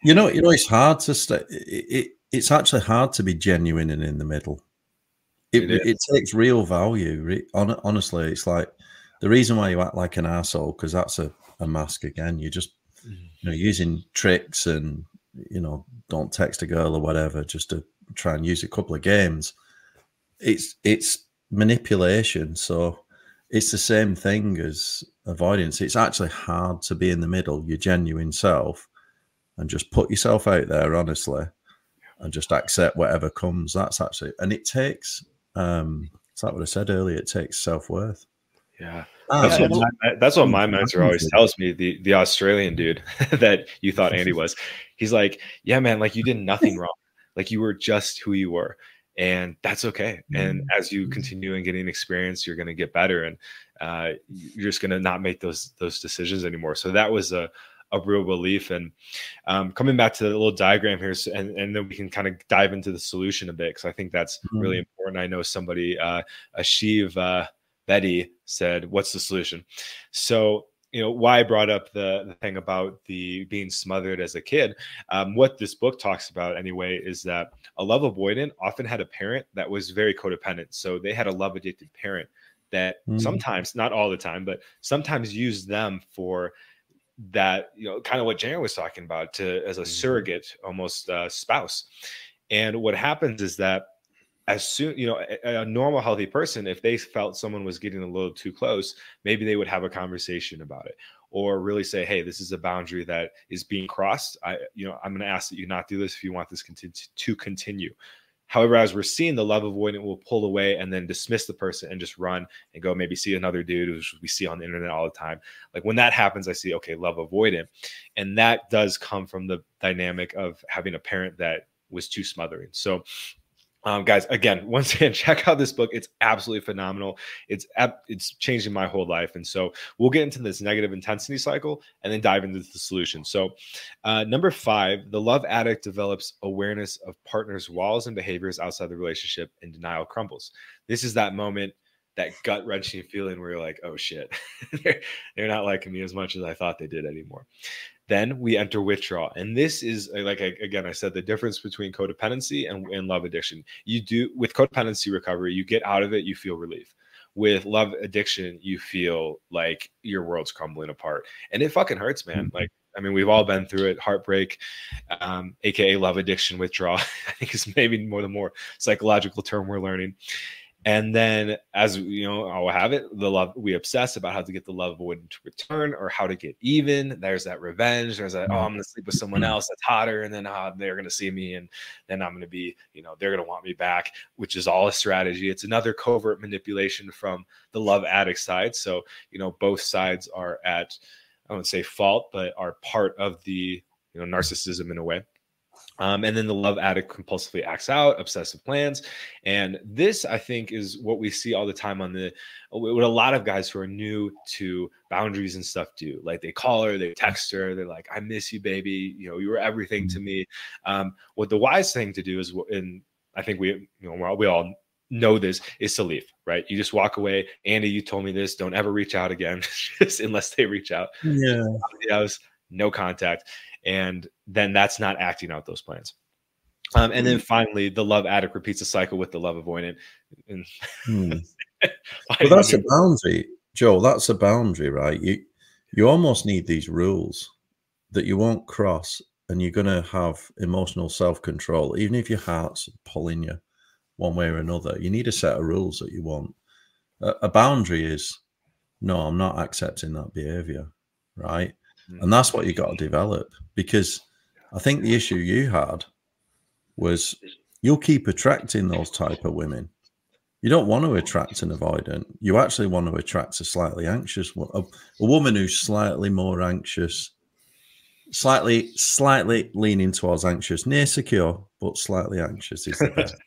You know, you know, it's hard to stay. It, it, it's actually hard to be genuine and in the middle. It, It it, takes real value. Honestly, it's like the reason why you act like an asshole because that's a, a mask again. You're just mm. you know using tricks and you know don't text a girl or whatever just to try and use a couple of games. It's it's manipulation. So it's the same thing as avoidance. It's actually hard to be in the middle, your genuine self, and just put yourself out there honestly and just accept whatever comes. That's actually, and it takes, um, it's like what I said earlier, it takes self worth. Yeah. That's, what my, that's what my mentor always tells me. The the Australian dude that you thought Andy was, he's like, yeah, man, like you did nothing wrong. Like you were just who you were, and that's okay. And Mm-hmm. as you continue and getting experience, you're going to get better, and uh, you're just going to not make those those decisions anymore. So that was a a real relief. And um, coming back to the little diagram here, so, and and then we can kind of dive into the solution a bit because I think that's really important. I know somebody, uh, Ashiv uh, Betty said, "What's the solution?" So you know why I brought up the the thing about the being smothered as a kid. Um, what this book talks about anyway is that a love avoidant often had a parent that was very codependent. So they had a love addicted parent that Mm. sometimes, not all the time, but sometimes used them for that you know kind of what Jaren was talking about to as a surrogate almost uh, spouse. And what happens is that as soon you know a, a normal healthy person if they felt someone was getting a little too close maybe they would have a conversation about it or really say hey this is a boundary that is being crossed. I you know i'm going to ask that you not do this if you want this conti- to continue. However as we're seeing the love avoidant will pull away and then dismiss the person and just run and go maybe see another dude which we see on the internet all the time. Like when that happens i see okay love avoidant. And that does come from the dynamic of having a parent that was too smothering. So um, guys, again, once again, check out this book. It's absolutely phenomenal. It's it's changing my whole life, and so we'll get into this negative intensity cycle and then dive into the solution. So, uh, number five, the love addict develops awareness of partners' walls and behaviors outside the relationship, and denial crumbles. This is that moment, that gut wrenching feeling where you're like, "Oh shit, they're, they're not liking me as much as I thought they did anymore." Then we enter withdrawal. And this is uh, like, I, again, I said the difference between codependency and, and love addiction. You do with codependency recovery, you get out of it, you feel relief. With love addiction, you feel like your world's crumbling apart. And it fucking hurts, man. Like, I mean, we've all been through it. Heartbreak, um, aka love addiction withdrawal, I think is maybe more the more psychological term we're learning. And then, as you know, I'll have it. The love we obsess about how to get the love avoidant to return or how to get even. There's that revenge. There's that, oh, I'm going to sleep with someone else that's hotter. And then uh, they're to see me and then I'm to be, you know, they're to want me back, which is all a strategy. It's another covert manipulation from the love addict side. So, you know, both sides are at, I wouldn't say fault, but are part of the, you know, narcissism in a way. Um, and then the love addict compulsively acts out, obsessive plans. And this, I think, is what we see all the time on the what a lot of guys who are new to boundaries and stuff do. Like they call her, they text her, they're like, I miss you, baby. You know, you were everything to me. Um, what the wise thing to do is, and I think we, you know, we all know this is to leave, right? You just walk away. Andy, you told me this. Don't ever reach out again, just unless they reach out. Yeah. House, no contact and then that's not acting out those plans. Um, and then finally, the love addict repeats the cycle with the love avoidant. And Hmm. But that's a boundary, Joel. That's a boundary, right? You you almost need these rules that you won't cross, and you're going to have emotional self control, even if your heart's pulling you one way or another. You need a set of rules that you want. A, a boundary is no, I'm not accepting that behavior, right? Mm. And that's what you got to develop because I think the issue you had was you'll keep attracting those type of women. You don't want to attract an avoidant. You actually want to attract a slightly anxious, wo- a, a woman who's slightly more anxious, slightly, slightly leaning towards anxious, near secure, but slightly anxious is the best.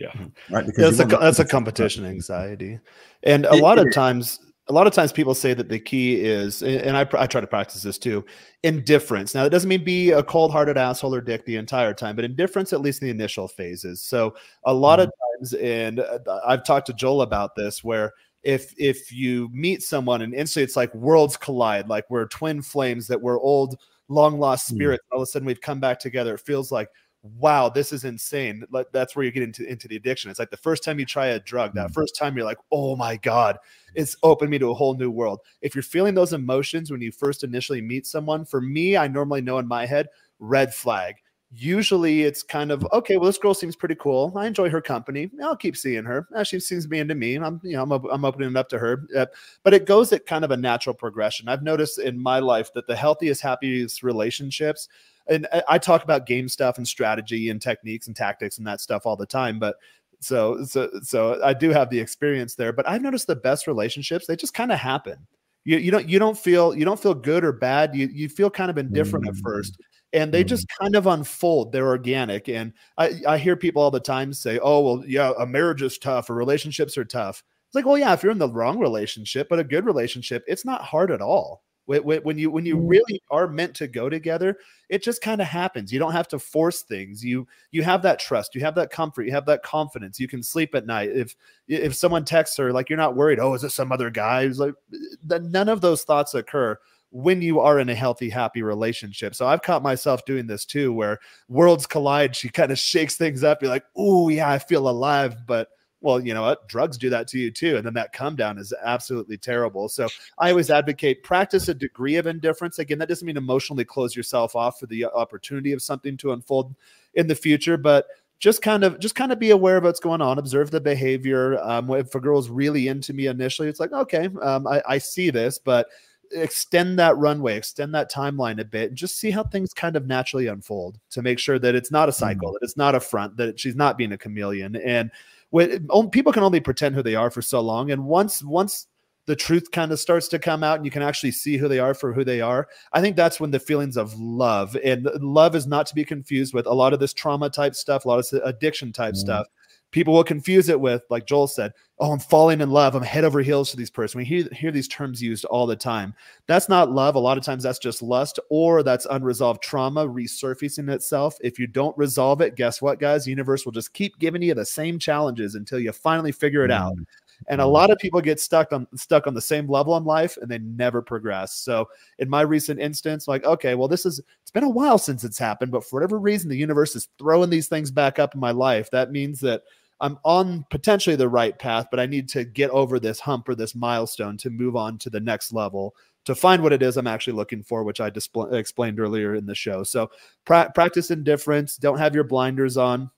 Yeah. right. Because That's a that's a competition anxiety, and a It- lot of it- times, a lot of times people say that the key is, and I, I try to practice this too, indifference. Now, that doesn't mean be a cold-hearted asshole or dick the entire time, but indifference at least in the initial phases. So, a lot of times, and uh, I've talked to Joel about this, where if if you meet someone and instantly it's like worlds collide, like we're twin flames that were old, long lost Mm. spirits. All of a sudden, we've come back together. It feels like wow, this is insane. That's where you get into, into the addiction. It's like the first time you try a drug, that Mm. first time you're like, oh my God, it's opened me to a whole new world. If you're feeling those emotions when you first initially meet someone, for me, I normally know in my head, red flag. usually it's kind of okay well this girl seems pretty cool i enjoy her company i'll keep seeing her uh, she seems to be into me i'm you know i'm, I'm opening it up to her uh, but it goes at kind of a natural progression i've noticed in my life that the healthiest happiest relationships and i talk about game stuff and strategy and techniques and tactics and that stuff all the time but so so so i do have the experience there but i've noticed the best relationships they just kind of happen you, you don't you don't feel you don't feel good or bad you you feel kind of indifferent mm. at first and they just mm-hmm. kind of unfold they're organic and I, I hear people all the time say oh well yeah a marriage is tough or relationships are tough it's like well yeah if you're in the wrong relationship but a good relationship it's not hard at all when you when you mm. really are meant to go together it just kind of happens you don't have to force things you you have that trust you have that comfort you have that confidence you can sleep at night if if someone texts her like you're not worried oh is it some other guy who's like none of those thoughts occur when you are in a healthy, happy relationship. So I've caught myself doing this too, where worlds collide. She kind of shakes things up. You're like, oh, yeah, I feel alive. But well, you know what? Drugs do that to you too. And then that come down is absolutely terrible. So I always advocate practice a degree of indifference. Again, that doesn't mean emotionally close yourself off for the opportunity of something to unfold in the future, but just kind of just kind of be aware of what's going on observe the behavior um, if a girl's really into me initially it's like okay um, I, I see this but extend that runway, extend that timeline a bit, and just see how things kind of naturally unfold to make sure that it's not a cycle, mm-hmm. that it's not a front, that she's not being a chameleon. And when people can only pretend who they are for so long, and once once the truth kind of starts to come out and you can actually see who they are for who they are i think that's when the feelings of love and love is not to be confused with a lot of this trauma type stuff a lot of addiction type mm-hmm. stuff people will confuse it with, like Joel said, oh, I'm falling in love. I'm head over heels for these person. We hear, hear these terms used all the time. That's not love. A lot of times that's just lust or that's unresolved trauma resurfacing itself. If you don't resolve it, guess what, guys? The universe will just keep giving you the same challenges until you finally figure it out. Mm. And a mm. lot of people get stuck on stuck on the same level in life and they never progress. So in my recent instance, like, okay, well, this is it's been a while since it's happened, but for whatever reason, the universe is throwing these things back up in my life. That means that I'm on potentially the right path, but I need to get over this hump or this milestone to move on to the next level to find what it is I'm actually looking for, which I display, explained earlier in the show. So pra- practice indifference. Don't have your blinders on.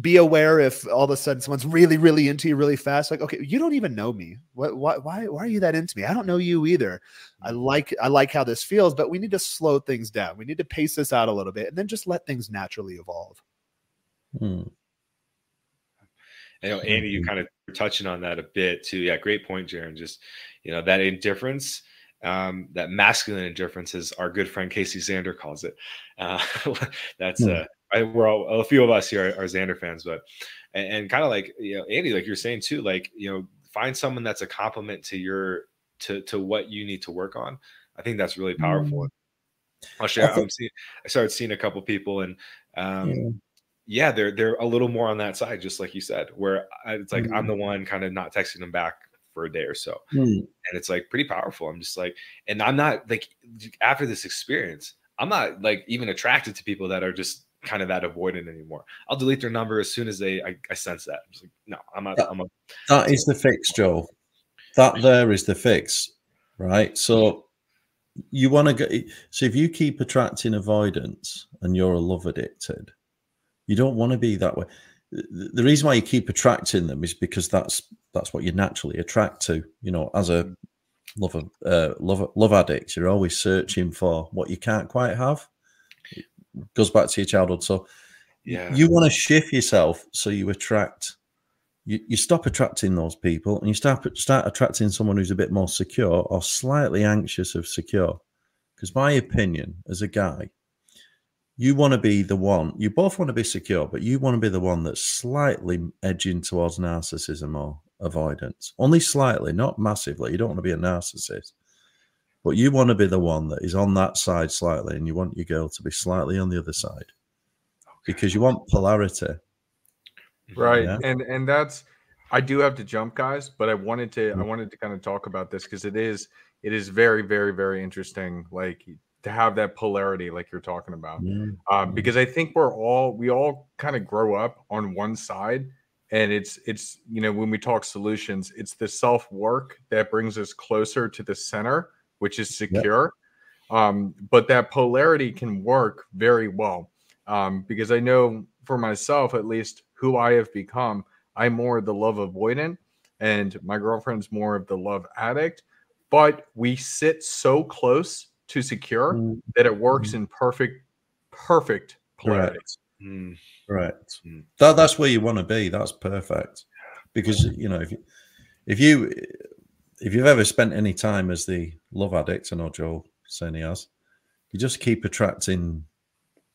Be aware if all of a sudden someone's really, really into you really fast. Like, okay, you don't even know me. What, why, why, why are you that into me? I don't know you either. I like, I like how this feels, but we need to slow things down. We need to pace this out a little bit, and then just let things naturally evolve. Hmm. I know Andy, you mm-hmm. kind of touching on that a bit too. Yeah, great point, Jaron. Just you know that indifference, um, that masculine indifference, as our good friend Casey Zander calls it. Uh, that's uh, I, we're all a few of us here are, are Zander fans, but and, and kind of like you know Andy, like you're saying too, like you know find someone that's a compliment to your to to what you need to work on. I think that's really powerful. Mm-hmm. I'll share. I'm seeing, I started seeing a couple people and um, yeah yeah, they're they're a little more on that side, just like you said, where it's like mm. I'm the one kind of not texting them back for a day or so, mm. and it's like pretty powerful. I'm just like, and I'm not like after this experience, I'm not like even attracted to people that are just kind of that avoidant anymore. I'll delete their number as soon as they I, I sense that. I'm just like, no, I'm not. That, I'm a, that is the fix, Joe. That there is the fix, right? So you want to go. so if you keep attracting avoidance and you're a love addicted you don't want to be that way. The reason why you keep attracting them is because that's that's what you naturally attract to. You know, as a love uh, love love addict, you're always searching for what you can't quite have. It goes back to your childhood. So, yeah, you want to shift yourself so you attract. You, you stop attracting those people and you start start attracting someone who's a bit more secure or slightly anxious of secure. Because my opinion as a guy, you want to be the one, you both want to be secure, but you want to be the one that's slightly edging towards narcissism or avoidance. Only slightly, not massively. You don't want to be a narcissist, but you want to be the one that is on that side slightly, and you want your girl to be slightly on the other side because you want polarity. Right. Yeah? And and that's I do have to jump guys, but I wanted to I mm. wanted to kind of talk about this because it is it is very very very interesting like to have that polarity like you're talking about um, because i think we're all we all kind of grow up on one side and it's it's you know when we talk solutions it's the self work that brings us closer to the center which is secure yep. um, but that polarity can work very well um, because I know for myself, at least, who I have become. I'm more the love avoidant, and my girlfriend's more of the love addict. But we sit so close to secure Mm, that it works in perfect, perfect polarity. Mm, Right. Mm. That that's where you want to be. That's perfect. Because you know if you, if you if you've ever spent any time as the love addict, I know Joe saying he has, you just keep attracting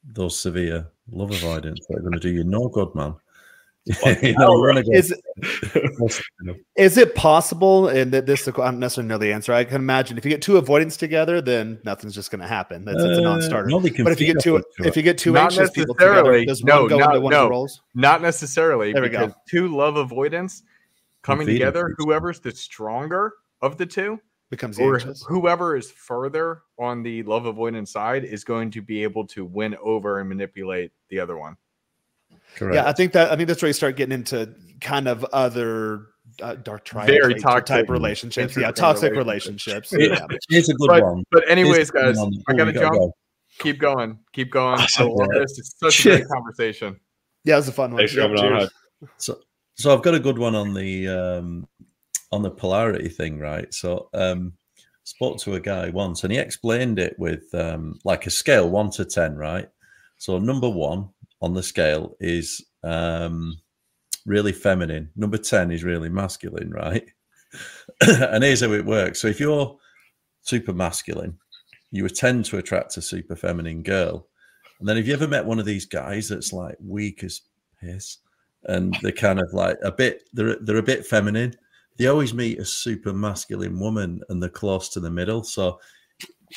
those severe love avoidance that are going to do you no good, man. you know, you wanna Is is it possible? And that this I don't necessarily know the answer. I can imagine if you get two avoidance together, then nothing's just going to happen. That's it's a Uh, non-starter. no, but if you get two, if you get two Not anxious people together, necessarily. does No, one go not- into one of no. the roles? Not necessarily There we go. two love avoidance coming feed together, whoever's the stronger of the two, Becomes or anxious. whoever is further on the love avoidance side is going to be able to win over and manipulate the other one. Correct. Yeah, I think that I think that's where you start getting into kind of other uh, dark triad Very type- toxic. type relationships. Yeah, toxic relationships. relationships. Yeah. Here's a good But, one. but anyways, guys, one. I gotta we jump. go. Keep going. Keep going. I Awesome. love this. It's such a great conversation. Yeah, it was a fun one. Thanks for Yeah, on. So, so I've got a good one on the um, on the polarity thing, right? So, um, spoke to a guy once, and he explained it with um, like a scale one to ten, right? So, number one on the scale is um, really feminine. Number ten is really masculine, right? and here's how it works. So, if you're super masculine, you tend to attract a super feminine girl. And then, have you ever met one of these guys that's like weak as piss? and they're kind of like a bit they're they're a bit feminine. They always meet a super masculine woman and they're close to the middle. So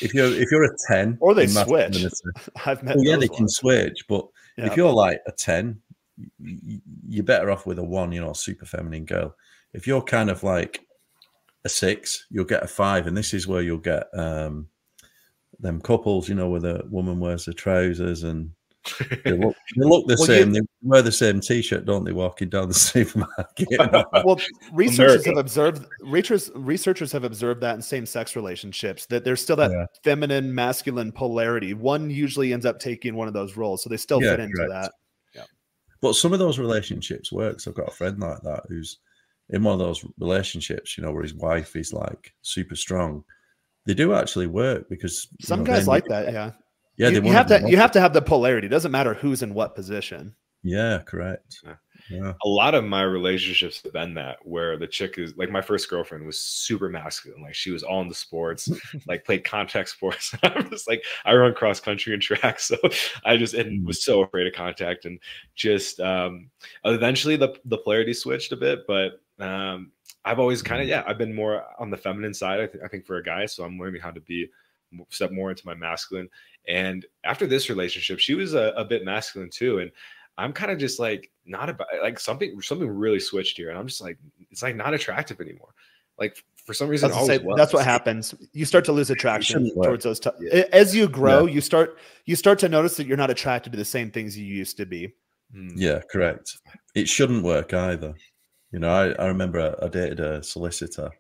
if you're if you're a 10 Or they switch. I've met. well, yeah, they can switch, but Yeah. if you're like a 10, y- y- you're better off with a one, you know, super feminine girl. If you're kind of like a six, you'll get a five, and this is where you'll get um them couples, you know, where the woman wears the trousers and they look, they look the Well, you- same. They wear the same t-shirt, don't they? Walking down the supermarket. well, researchers America. have observed researchers researchers have observed that in same-sex relationships that there's still that Yeah. feminine masculine polarity. One usually ends up taking one of those roles, so they still Yeah, fit into correct. that. but some of those relationships works. I've got a friend like that who's in one of those relationships, you know, where his wife is like super strong. They do actually work because you Some know, guys they- like that. Yeah, Yeah, you, they you wanna have to you have to have the polarity. It doesn't matter who's in what position. Yeah, correct. Yeah. Yeah. a lot of my relationships have been that where the chick is like my first girlfriend was super masculine like she was all in the sports like played contact sports i'm just like i run cross country and track so i just and was so afraid of contact and just um eventually the the polarity switched a bit but um i've always kind of yeah i've been more on the feminine side I, th- I think for a guy so i'm learning how to be step more into my masculine and after this relationship she was a, a bit masculine too and I'm kind of just like not about like something something really switched here, and I'm just like it's like not attractive anymore. Like for some I reason, was it gonna always say, that's what happens. You start to lose attraction towards those. T- As you grow, you start you start to notice that you're not attracted to the same things you used to be. Mm. Yeah, correct. It shouldn't work either. You know, I, I remember I, I dated a solicitor,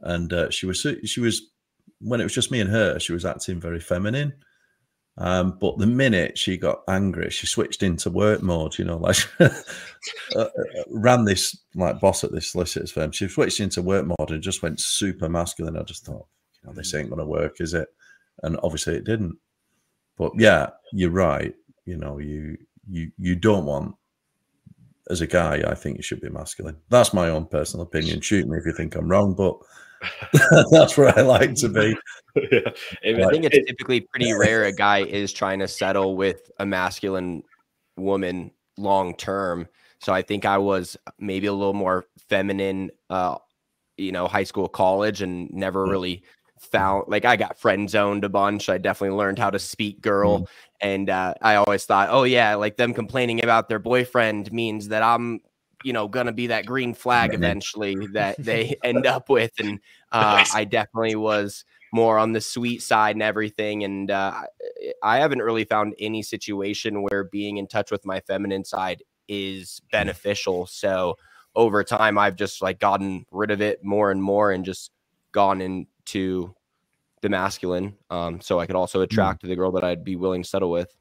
and uh, she was she was when it was just me and her, she was acting very feminine. Um, but the minute she got angry, she switched into work mode. You know, like uh, uh, ran this like boss at this solicitor's firm. She switched into work mode and just went super masculine. I just thought, you know, this ain't gonna work, is it? And obviously it didn't. But yeah, you're right. You know, you you you don't want as a guy. I think you should be masculine. That's my own personal opinion. Shoot me if you think I'm wrong, but that's where I like to be. yeah. I think it's typically pretty rare a guy is trying to settle with a masculine woman long term. So I think I was maybe a little more feminine, uh, you know, high school, college, and never Yeah. really found like I got friend zoned a bunch. I definitely learned how to speak girl, and uh, I always thought, oh yeah, like them complaining about their boyfriend means that I'm, you know, gonna be that green flag eventually that they end up with, and uh, Nice. I definitely was more on the sweet side and everything. And uh, I- haven't really found any situation where being in touch with my feminine side is beneficial. So over time, I've just like gotten rid of it more and more and just gone into the masculine. Um, so I could also attract the girl that I'd be willing to settle with.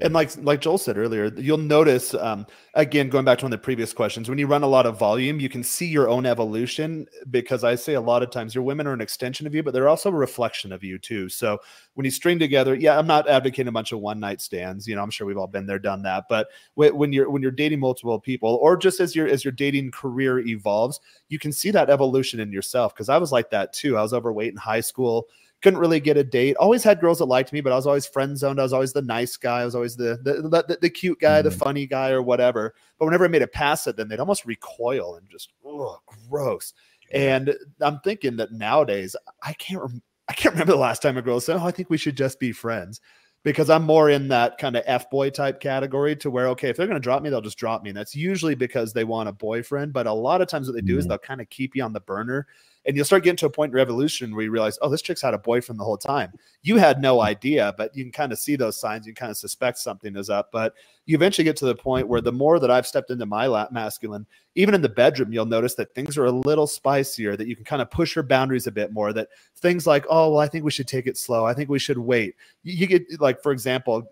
And like like Joel said earlier, you'll notice um, again going back to one of the previous questions, when you run a lot of volume, you can see your own evolution because I say a lot of times your women are an extension of you, but they're also a reflection of you too. So when you string together, yeah, I'm not advocating a bunch of one night stands. You know, I'm sure we've all been there, done that. But when you're when you're dating multiple people, or just as your as your dating career evolves, you can see that evolution in yourself. Because I was like that too. I was overweight in high school couldn't really get a date. Always had girls that liked me, but I was always friend zoned. I was always the nice guy. I was always the the, the, the cute guy, mm the funny guy, or whatever. But whenever I made it past it, then they'd almost recoil and just oh, gross. And I'm thinking that nowadays I can't rem- I can't remember the last time a girl said, "Oh, I think we should just be friends." Because I'm more in that kind of F boy type category to where, okay, if they're going to drop me, they'll just drop me. And that's usually because they want a boyfriend. But a lot of times, what they do mm is they'll kind of keep you on the burner and you'll start getting to a point in revolution where you realize, oh, this chick's had a boyfriend the whole time. You had no idea, but you can kind of see those signs. You kind of suspect something is up. But you eventually get to the point where the more that I've stepped into my masculine, even in the bedroom, you'll notice that things are a little spicier, that you can kind of push your boundaries a bit more. That things like, oh, well, I think we should take it slow. I think we should wait. You get, like, for example,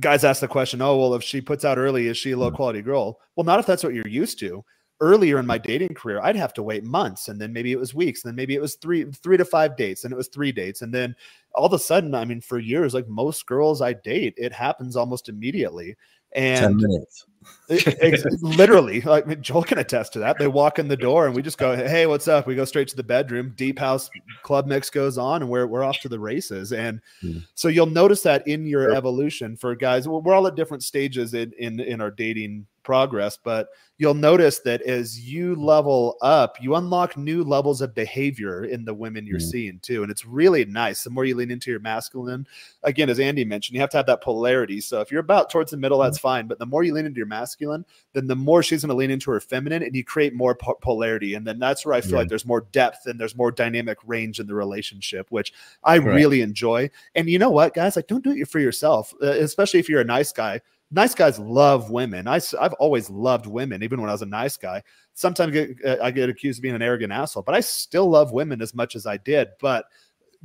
guys ask the question, oh, well, if she puts out early, is she a low quality girl? Well, not if that's what you're used to earlier in my dating career, I'd have to wait months and then maybe it was weeks, and then maybe it was three, three to five dates, and it was three dates. And then all of a sudden, I mean, for years, like most girls I date, it happens almost immediately. And 10 minutes. It, literally, like Joel can attest to that. They walk in the door and we just go, Hey, what's up? We go straight to the bedroom. Deep house club mix goes on and we're, we're off to the races. And mm. so you'll notice that in your sure. evolution for guys, we're all at different stages in, in, in our dating progress, but you'll notice that as you level up, you unlock new levels of behavior in the women you're mm seeing too. And it's really nice. The more you lean into your masculine, again, as Andy mentioned, you have to have that polarity. So if you're about towards the middle, that's mm fine. But the more you lean into your masculine, then the more she's going to lean into her feminine and you create more po- polarity. And then that's where I feel yeah. like there's more depth and there's more dynamic range in the relationship, which I right. really enjoy. And you know what, guys? Like, don't do it for yourself, uh, especially if you're a nice guy nice guys love women. I, I've always loved women, even when I was a nice guy. Sometimes I get, uh, I get accused of being an arrogant asshole, but I still love women as much as I did. But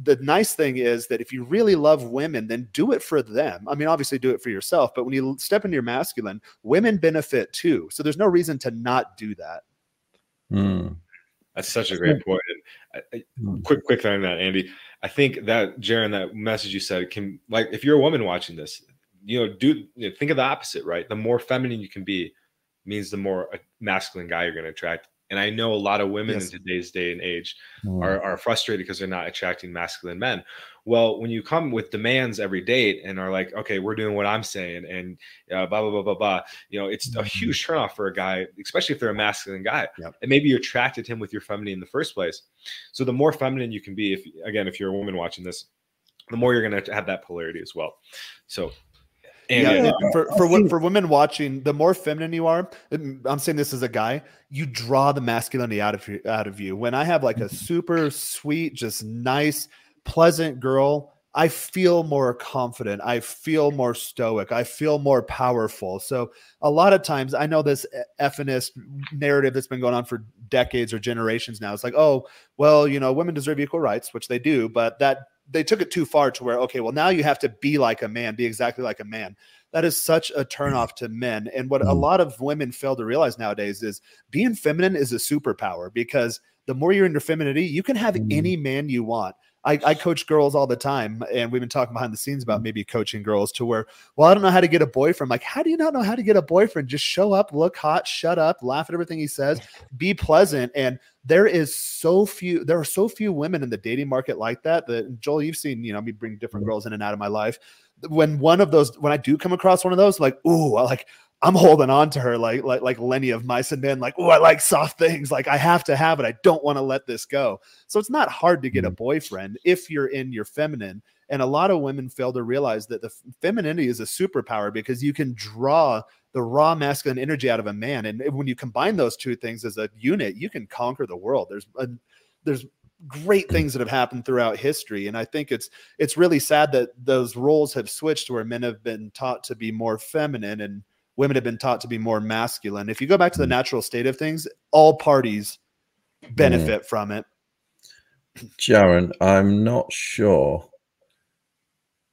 the nice thing is that if you really love women, then do it for them. I mean, obviously do it for yourself, but when you step into your masculine, women benefit too. So there's no reason to not do that. Mm. That's such a great point. And I, I, hmm. quick, quick thing on that, Andy. I think that Jaron, that message you said can like if you're a woman watching this, you know, do you know, think of the opposite, right? The more feminine you can be means the more masculine guy you're going to attract. And I know a lot of women yes. in today's day and age mm. are, are frustrated because they're not attracting masculine men. Well, when you come with demands every date and are like, okay, we're doing what I'm saying, and uh, blah blah blah blah blah, you know, it's a mm-hmm. huge turnoff for a guy, especially if they're a masculine guy. Yep. And maybe you attracted him with your feminine in the first place. So the more feminine you can be, if again, if you're a woman watching this, the more you're going to have that polarity as well. So and yeah, for for for women watching, the more feminine you are, I'm saying this as a guy, you draw the masculinity out of you out of you. When I have like a mm-hmm. super sweet, just nice, pleasant girl, I feel more confident. I feel more stoic. I feel more powerful. So a lot of times, I know this effeminist narrative that's been going on for decades or generations now. It's like, oh, well, you know, women deserve equal rights, which they do, but that they took it too far to where okay well now you have to be like a man be exactly like a man that is such a turnoff to men and what a mm. lot of women fail to realize nowadays is being feminine is a superpower because the more you're in your femininity you can have mm. any man you want I, I, coach girls all the time, and we've been talking behind the scenes about maybe coaching girls to where, well, I don't know how to get a boyfriend. Like, how do you not know how to get a boyfriend? Just show up, look hot, shut up, laugh at everything he says, be pleasant. And there is so few, there are so few women in the dating market like that. That Joel, you've seen, you know, me bring different mm. girls in and out of my life. When one of those, when I do come across one of those, like, ooh, I like I'm holding on to her like like like Lenny of Mice and Men, like, oh, I like soft things. Like I have to have it. I don't want to let this go. So it's not hard to get a mm-hmm. boyfriend if you're in your feminine. And a lot of women fail to realize that the femininity is a superpower because you can draw the raw masculine energy out of a man. And when you combine those two things as a unit, you can conquer the world. There's a, there's great things that have happened throughout history and i think it's it's really sad that those roles have switched where men have been taught to be more feminine and women have been taught to be more masculine. If you go back to the mm. natural state of things, all parties benefit mm. from it. Jaron, I'm not sure.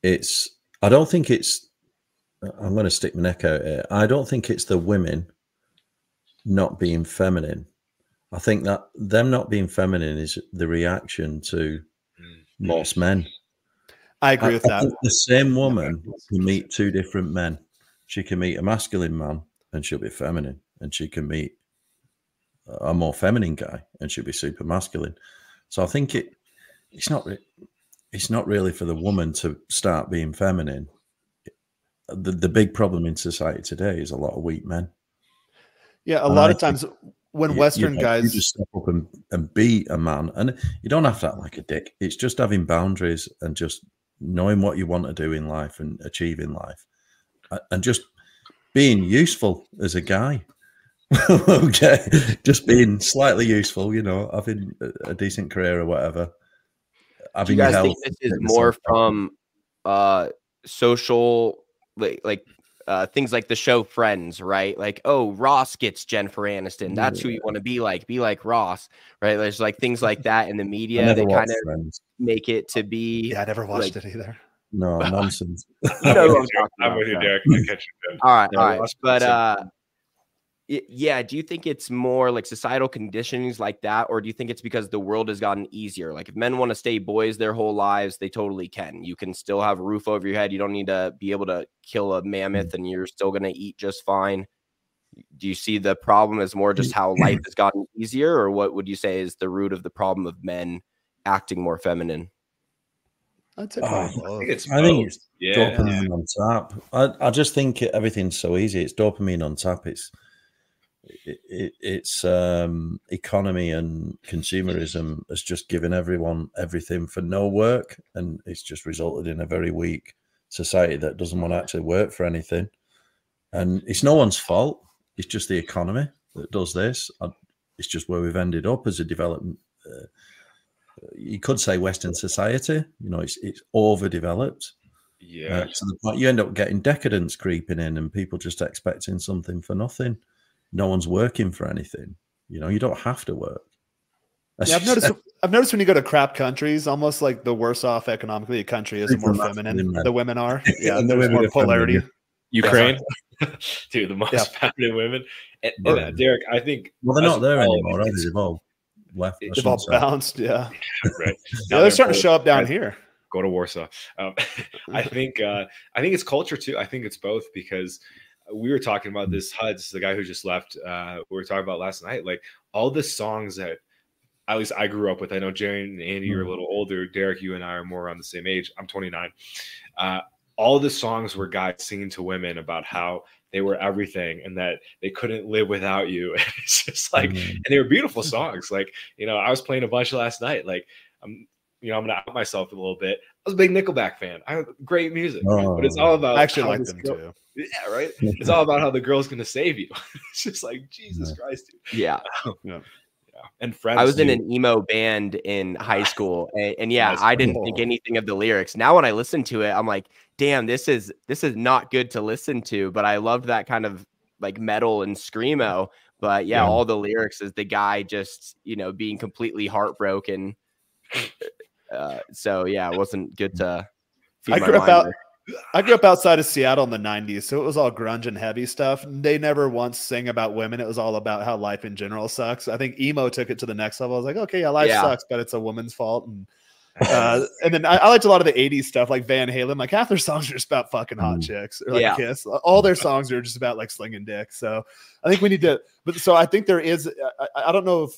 It's I don't think it's I'm going to stick my neck out here. I don't think it's the women not being feminine. I think that them not being feminine is the reaction to Mm. most men. I agree with I that. think the same woman can meet two different men. She can meet a masculine man and she'll be feminine, and she can meet a more feminine guy and she'll be super masculine. So I think it it's not it's not really for the woman to start being feminine. The the big problem in society today is a lot of weak men. Yeah, a And lot I of times when You- you Western know, you guys, just step up and, and be a man, and you don't have to act like a dick. It's just having boundaries and just knowing what you want to do in life and achieve in life, and just being useful as a guy. okay, just being slightly useful. You know, having a, a decent career or whatever. Do Having you your guys think this is more from uh social like like uh things like the show Friends, right? Like, oh, Ross gets Jennifer Aniston. That's who you want to be like. Be like Ross, right? There's like things like that in the media. never They kind of Friends. make it to be. yeah, I never watched like- it either. No nonsense. You know I'm I'm with you. Derek. I catch you. All right, Yeah, all right. But uh yeah, do you think it's more like societal conditionings like that, or do you think it's because the world has gotten easier? Like if men want to stay boys their whole lives, they totally can. You can still have a roof over your head. You don't need to be able to kill a mammoth and you're still gonna eat just fine. Do you see the problem as more just how life has gotten easier, or what would you say is the root of the problem of men acting more feminine? I'd say probably I think it's. I think it's yeah. dopamine on tap. I, I just think everything's so easy. It's dopamine on tap. It's it, it, it's um, economy and consumerism has just given everyone everything for no work, and it's just resulted in a very weak society that doesn't want to actually work for anything. And it's no one's fault. It's just the economy that does this. I, it's just where we've ended up as a development. Uh, you could say Western society. You know, it's it's overdeveloped. Yeah. Uh, to the point you end up getting decadence creeping in and people just expecting something for nothing. No one's working for anything. You know, you don't have to work. That's Yeah, I've just- noticed. I've noticed when you go to crap countries, almost like the worse off economically a country is, the more feminine men. the women are. Yeah, And the there's women more are feminine, polarity. Ukraine, dude, the most Yeah. feminine women. And, and, uh, Derek, I think well, they're not there anymore, are they? it's- They've all left. I They've They've all shouldn't bounced. Yeah, right. yeah Now they're starting to show up down I- here. Go to Warsaw. Um, I think uh, I think it's culture too. I think it's both because we were talking about this Huds, the guy who just left. Uh, we were talking about last night, like all the songs that at least I grew up with. I know Jerry and Andy are a Mhm. little older. Derek, you and I are more around the same age. I'm 29. Uh, all the songs were guys singing to women about how they were everything and that they couldn't live without you. it's just like, Mhm. and they were beautiful songs. Like, you know, I was playing a bunch last night. Like, I'm, you know, I'm gonna out myself a little bit. I was a big Nickelback fan. I great music, but it's all about. I actually how like them girl- too. Yeah, right. It's all about how the girl's gonna save you. it's just like Jesus Christ, dude. Yeah. Yeah, and friends. I was in an emo band in high school, and, and yeah, That's I didn't think anything of the lyrics. Now, when I listen to it, I'm like, damn, this is this is not good to listen to. But I loved that kind of like metal and screamo. But yeah, Yeah. all the lyrics is the guy just you know being completely heartbroken. Uh, so yeah, it wasn't good to. feed I my grew up out. there. I grew up outside of Seattle in the '90s, so it was all grunge and heavy stuff. They never once sang about women. It was all about how life in general sucks. I think emo took it to the next level. I was like, okay, yeah, life Yeah. sucks, but it's a woman's fault. And uh, and then I, I liked a lot of the '80s stuff, like Van Halen. Like half their songs are just about fucking hot Mm. chicks, or like Yeah. Kiss. All their songs are just about like slinging dick. So I think we need to. But so I think there is. I, I don't know if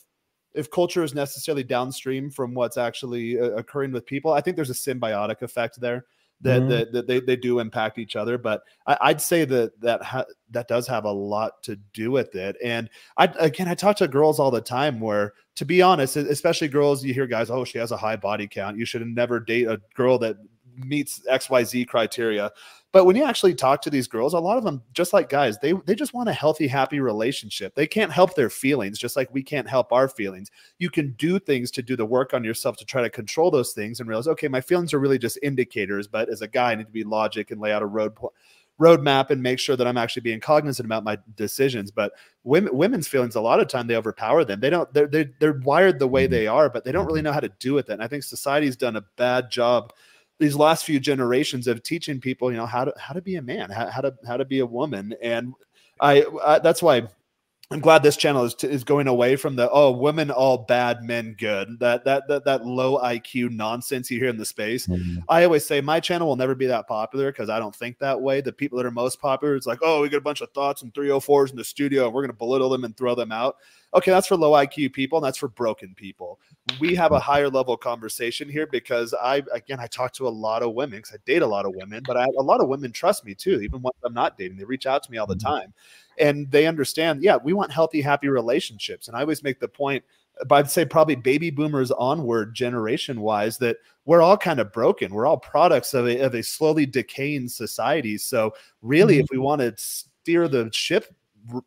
if culture is necessarily downstream from what's actually uh, occurring with people. I think there's a symbiotic effect there that Mhm. that, that they, they do impact each other. But I, I'd say that that ha- that does have a lot to do with it. And I again, I talk to girls all the time where, to be honest, especially girls, you hear guys, oh, she has a high body count. You should never date a girl that meets X Y Z criteria. But when you actually talk to these girls, a lot of them, just like guys, they they just want a healthy, happy relationship. They can't help their feelings, just like we can't help our feelings. You can do things to do the work on yourself to try to control those things and realize, okay, my feelings are really just indicators. But as a guy, I need to be logic and lay out a road pl- roadmap and make sure that I'm actually being cognizant about my decisions. But women, women's feelings, a lot of time they overpower them. They don't. They're they're, they're wired the way Mhm. they are, but they don't really know how to do with it. And I think society's done a bad job these last few generations of teaching people, you know, how to how to be a man, how, how to how to be a woman, and I, I that's why I'm glad this channel is, is going away from the oh women all bad men good that that that, that low IQ nonsense you hear in the space. Mm-hmm. I always say my channel will never be that popular because I don't think that way. The people that are most popular, it's like oh we got a bunch of thoughts and 304s in the studio and we're gonna belittle them and throw them out. Okay, that's for low IQ people and that's for broken people. We have a higher level conversation here because I again I talk to a lot of women because I date a lot of women, but I, a lot of women trust me too, even when I'm not dating. They reach out to me all the mm-hmm. time and they understand, yeah, we want healthy, happy relationships. And I always make the point, but I'd say probably baby boomers onward, generation wise, that we're all kind of broken. We're all products of a, of a slowly decaying society. So, really, mm-hmm. if we want to steer the ship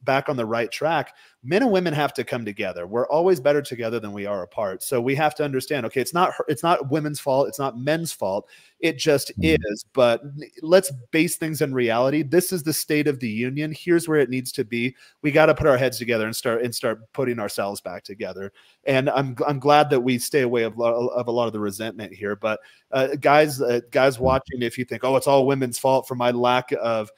back on the right track, men and women have to come together. We're always better together than we are apart. So we have to understand, okay, it's not it's not women's fault, it's not men's fault. It just mm-hmm. is. But let's base things in reality. This is the state of the union. Here's where it needs to be. We got to put our heads together and start and start putting ourselves back together. And I'm I'm glad that we stay away of, of a lot of the resentment here. But uh, guys, uh, guys watching, if you think, oh, it's all women's fault for my lack of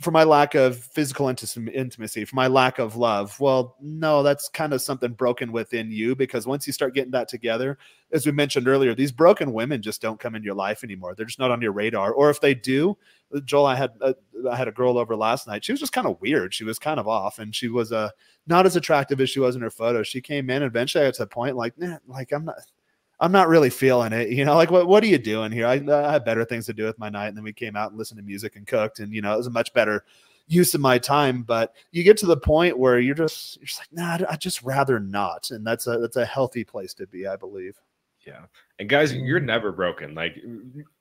for my lack of physical intimacy, for my lack of love. Well, no, that's kind of something broken within you because once you start getting that together, as we mentioned earlier, these broken women just don't come into your life anymore. They're just not on your radar. Or if they do, Joel, I had a, I had a girl over last night. She was just kind of weird. She was kind of off, and she was uh, not as attractive as she was in her photo. She came in, and eventually I got to the point like, nah, like I'm not I'm not really feeling it. You know, like what what are you doing here? I, I had better things to do with my night. And then we came out and listened to music and cooked, and you know, it was a much better use of my time. But you get to the point where you're just you're just like, nah, I just rather not. And that's a that's a healthy place to be, I believe. Yeah. And guys, you're never broken. Like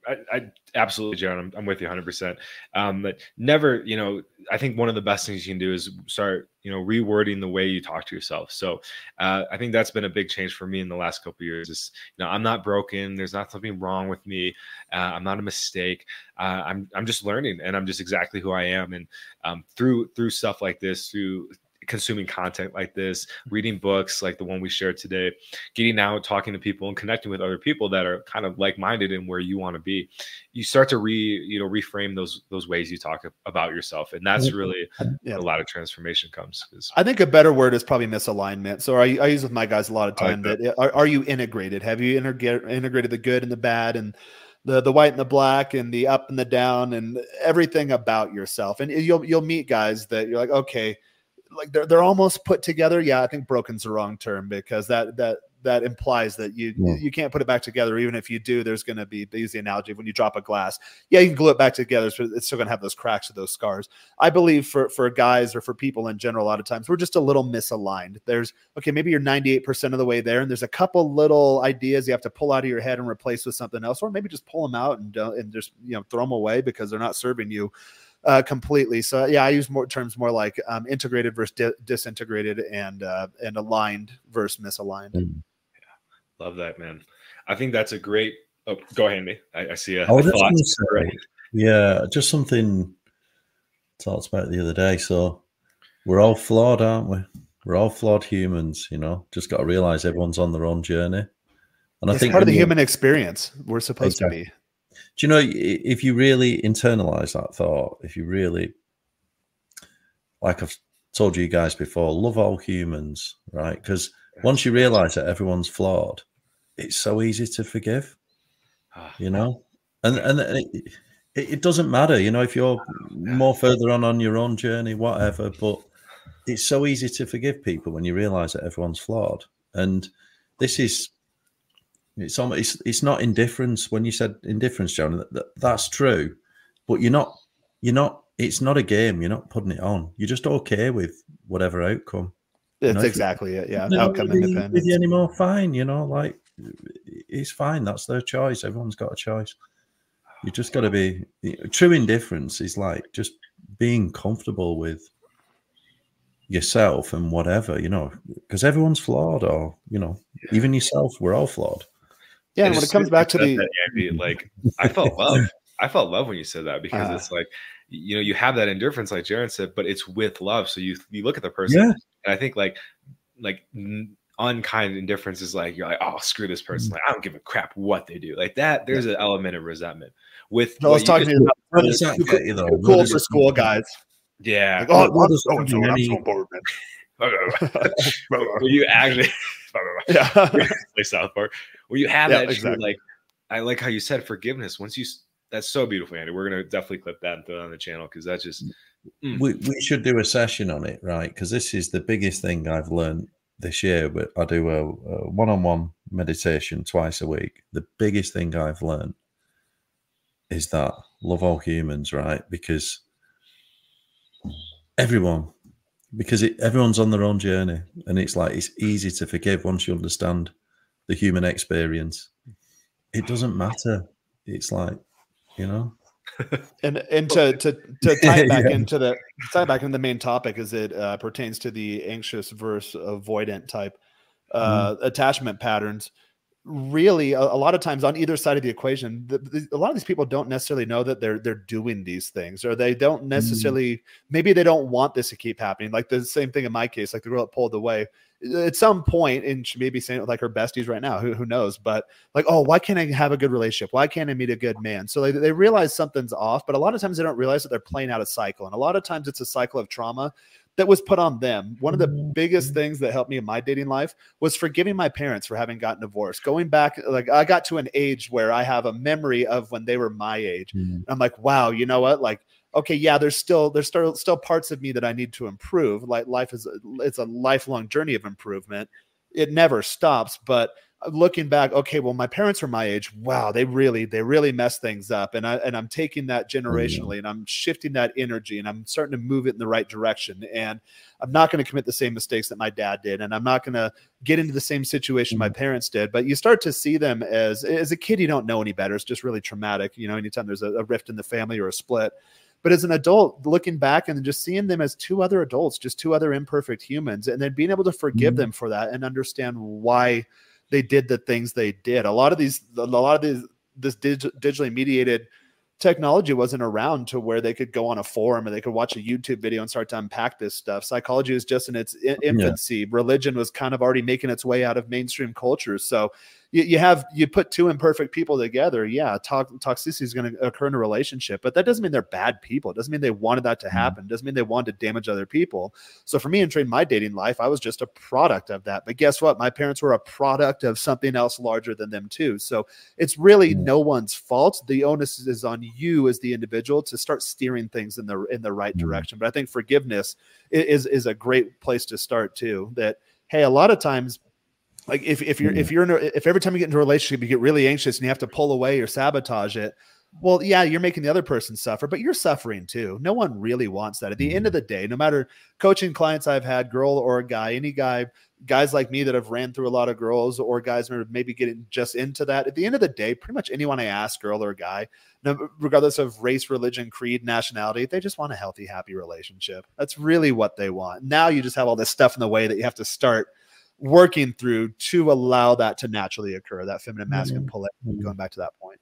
I, I absolutely, John, I'm, I'm, with you 100. percent Um, but never, you know, I think one of the best things you can do is start, you know, rewording the way you talk to yourself. So uh, I think that's been a big change for me in the last couple of years. Is you know, I'm not broken. There's not something wrong with me. Uh, I'm not a mistake. Uh, I'm I'm just learning, and I'm just exactly who I am. And um, through through stuff like this, through consuming content like this, mm-hmm. reading books like the one we shared today, getting out, talking to people, and connecting with other people that are kind of like-minded in where you want to be, you start to re you know reframe those those ways you talk about yourself, and that's mm-hmm. really yeah. a lot of transformation comes. I think a better word is probably misalignment. So I, I use with my guys a lot of time like that. that are, are you integrated? Have you integrated the good and the bad and the the white and the black and the up and the down and everything about yourself. And you'll you'll meet guys that you're like, okay, like they're they're almost put together. Yeah, I think broken's the wrong term because that that that implies that you yeah. you can't put it back together. Even if you do, there's going to be use the analogy when you drop a glass. Yeah, you can glue it back together, but it's still going to have those cracks or those scars. I believe for for guys or for people in general, a lot of times we're just a little misaligned. There's okay, maybe you're 98 percent of the way there, and there's a couple little ideas you have to pull out of your head and replace with something else, or maybe just pull them out and and just you know throw them away because they're not serving you uh, completely. So yeah, I use more terms more like um, integrated versus di- disintegrated and uh, and aligned versus misaligned. Mm. Yeah, love that, man. I think that's a great. Oh, go ahead, me. I, I see a oh, thought. Say, yeah, just something talked about the other day. So we're all flawed, aren't we? We're all flawed humans, you know. Just got to realize everyone's on their own journey. And it's I think part of the human experience. We're supposed exactly. to be do you know if you really internalize that thought, if you really, like I've told you guys before, love all humans, right? Because once you realize that everyone's flawed, it's so easy to forgive, ah. you know, and and it, it doesn't matter, you know, if you're more further on on your own journey, whatever. But it's so easy to forgive people when you realize that everyone's flawed, and this is it's almost, it's, it's not indifference. When you said indifference, John, that, that, that's true, but you're not you're not. It's not a game. You're not putting it on. You're just okay with whatever outcome. That's you know, exactly it. Yeah, outcome independent. With you anymore, fine. You know, like it's fine. That's their choice. Everyone's got a choice. You just got to be true. Indifference is like just being comfortable with yourself and whatever you know, because everyone's flawed, or you know, yeah. even yourself. We're all flawed. Yeah, when it comes back to the that, like, I felt love. I felt love when you said that because uh, it's like, you know, you have that indifference, like Jaron said, but it's with love. So you you look at the person, yeah. and I think like like unkind indifference is like you're like, oh, screw this person. Like, I don't give a crap what they do. Like that, there's an element of resentment. With I was what you talking just- to you What about does that too get you, though? cool for school guys. yeah. Like, oh, what I'm does so so, I'm any- so important. when you actually Yeah. play South Park, when you have Yeah, that true, exactly. like I like how you said forgiveness. Once you that's so beautiful, Andy. We're gonna definitely clip that and throw it on the channel because that's just Mm. we, we should do a session on it, right? Because this is the biggest thing I've learned this year. But I do a, a one-on-one meditation twice a week. The biggest thing I've learned is that love all humans, right? Because everyone, because it, everyone's on their own journey, and it's like it's easy to forgive once you understand the human experience. It doesn't matter. It's like you know. and and to to to tie back Yeah. into the tie back into the main topic as it uh, pertains to the anxious versus avoidant type uh, attachment patterns. Really, a, a lot of times on either side of the equation, the, the, a lot of these people don't necessarily know that they're they're doing these things, or they don't mm. necessarily. Maybe they don't want this to keep happening. Like the same thing in my case, like the girl that pulled away. At some point, and she may be saying it with like her besties right now. Who who knows? But like, oh, why can't I have a good relationship? Why can't I meet a good man? So they, they realize something's off, but a lot of times they don't realize that they're playing out a cycle. And a lot of times it's a cycle of trauma that was put on them. One of the mm-hmm. biggest things that helped me in my dating life was forgiving my parents for having gotten divorced. Going back, like I got to an age where I have a memory of when they were my age. Mm-hmm. And I'm like, wow, you know what? Like, okay, yeah, there's still there's still still parts of me that I need to improve. Like life is it's a lifelong journey of improvement. It never stops, but looking back, okay, well, my parents were my age. Wow, they really, they really messed things up. And I and I'm taking that generationally and I'm shifting that energy and I'm starting to move it in the right direction. And I'm not going to commit the same mistakes that my dad did. And I'm not going to get into the same situation my parents did. But you start to see them as as a kid, you don't know any better. It's just really traumatic, you know, anytime there's a, a rift in the family or a split. But as an adult, looking back and just seeing them as two other adults, just two other imperfect humans, and then being able to forgive Mhm. them for that and understand why they did the things they did. A lot of these, a lot of these, this dig- digitally mediated technology wasn't around to where they could go on a forum and they could watch a YouTube video and start to unpack this stuff. Psychology was just in its i- infancy. Religion was kind of already making its way out of mainstream culture. So you, you have you put two imperfect people together. Yeah, to- toxicity is going to occur in a relationship, but that doesn't mean they're bad people. It doesn't mean they wanted that to happen. It doesn't mean they wanted to damage other people. So for me, entering my dating life, I was just a product of that. But guess what? My parents were a product of something else larger than them too. So it's really Mm. no one's fault. The onus is on you as the individual to start steering things in the in the right Mm. direction. But I think forgiveness is is a great place to start too. That hey, a lot of times like if, if you're if you're in a, if every time you get into a relationship you get really anxious and you have to pull away or sabotage it well yeah you're making the other person suffer but you're suffering too. No one really wants that. At the end of the day no matter coaching clients i've had girl or a guy any guy guys like me that have ran through a lot of girls or guys that are maybe getting just into that at the end of the day pretty much anyone i ask girl or guy no, regardless of race religion creed nationality they just want a healthy happy relationship. That's really what they want. Now you just have all this stuff in the way that you have to start working through to allow that to naturally occur that feminine masculine mm-hmm. pull Mhm. going back to that point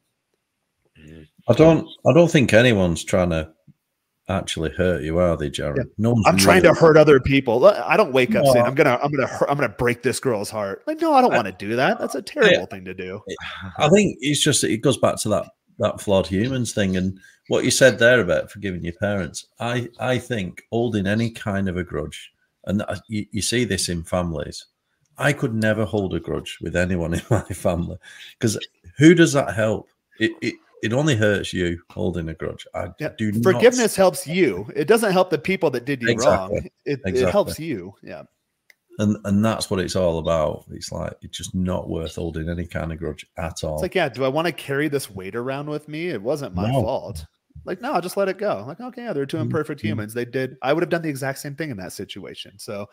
mm-hmm. I don't. I don't think anyone's trying to actually hurt you, are they, Jared? Yeah. No i'm trying to hurt other people i don't wake up saying i'm gonna i'm gonna hurt, i'm gonna break this girl's heart like no i don't want to do that that's a terrible thing to do I think it's just it goes back to that that flawed humans thing and what you said there about forgiving your parents. I I think holding any kind of a grudge, and uh, you, you see this in families. I could never hold a grudge with anyone in my family because who does that help? It it it only hurts you holding a grudge. I Yeah, do not- forgiveness helps you it doesn't help the people that did you Exactly. wrong it, it helps you yeah and and that's what it's all about. It's like it's just not worth holding any kind of grudge at all. it's like yeah do i want to carry this weight around with me it wasn't my No. fault like no I'll just let it go like okay yeah they're two Mhm. imperfect Mhm. humans they did i would have done the exact same thing in that situation so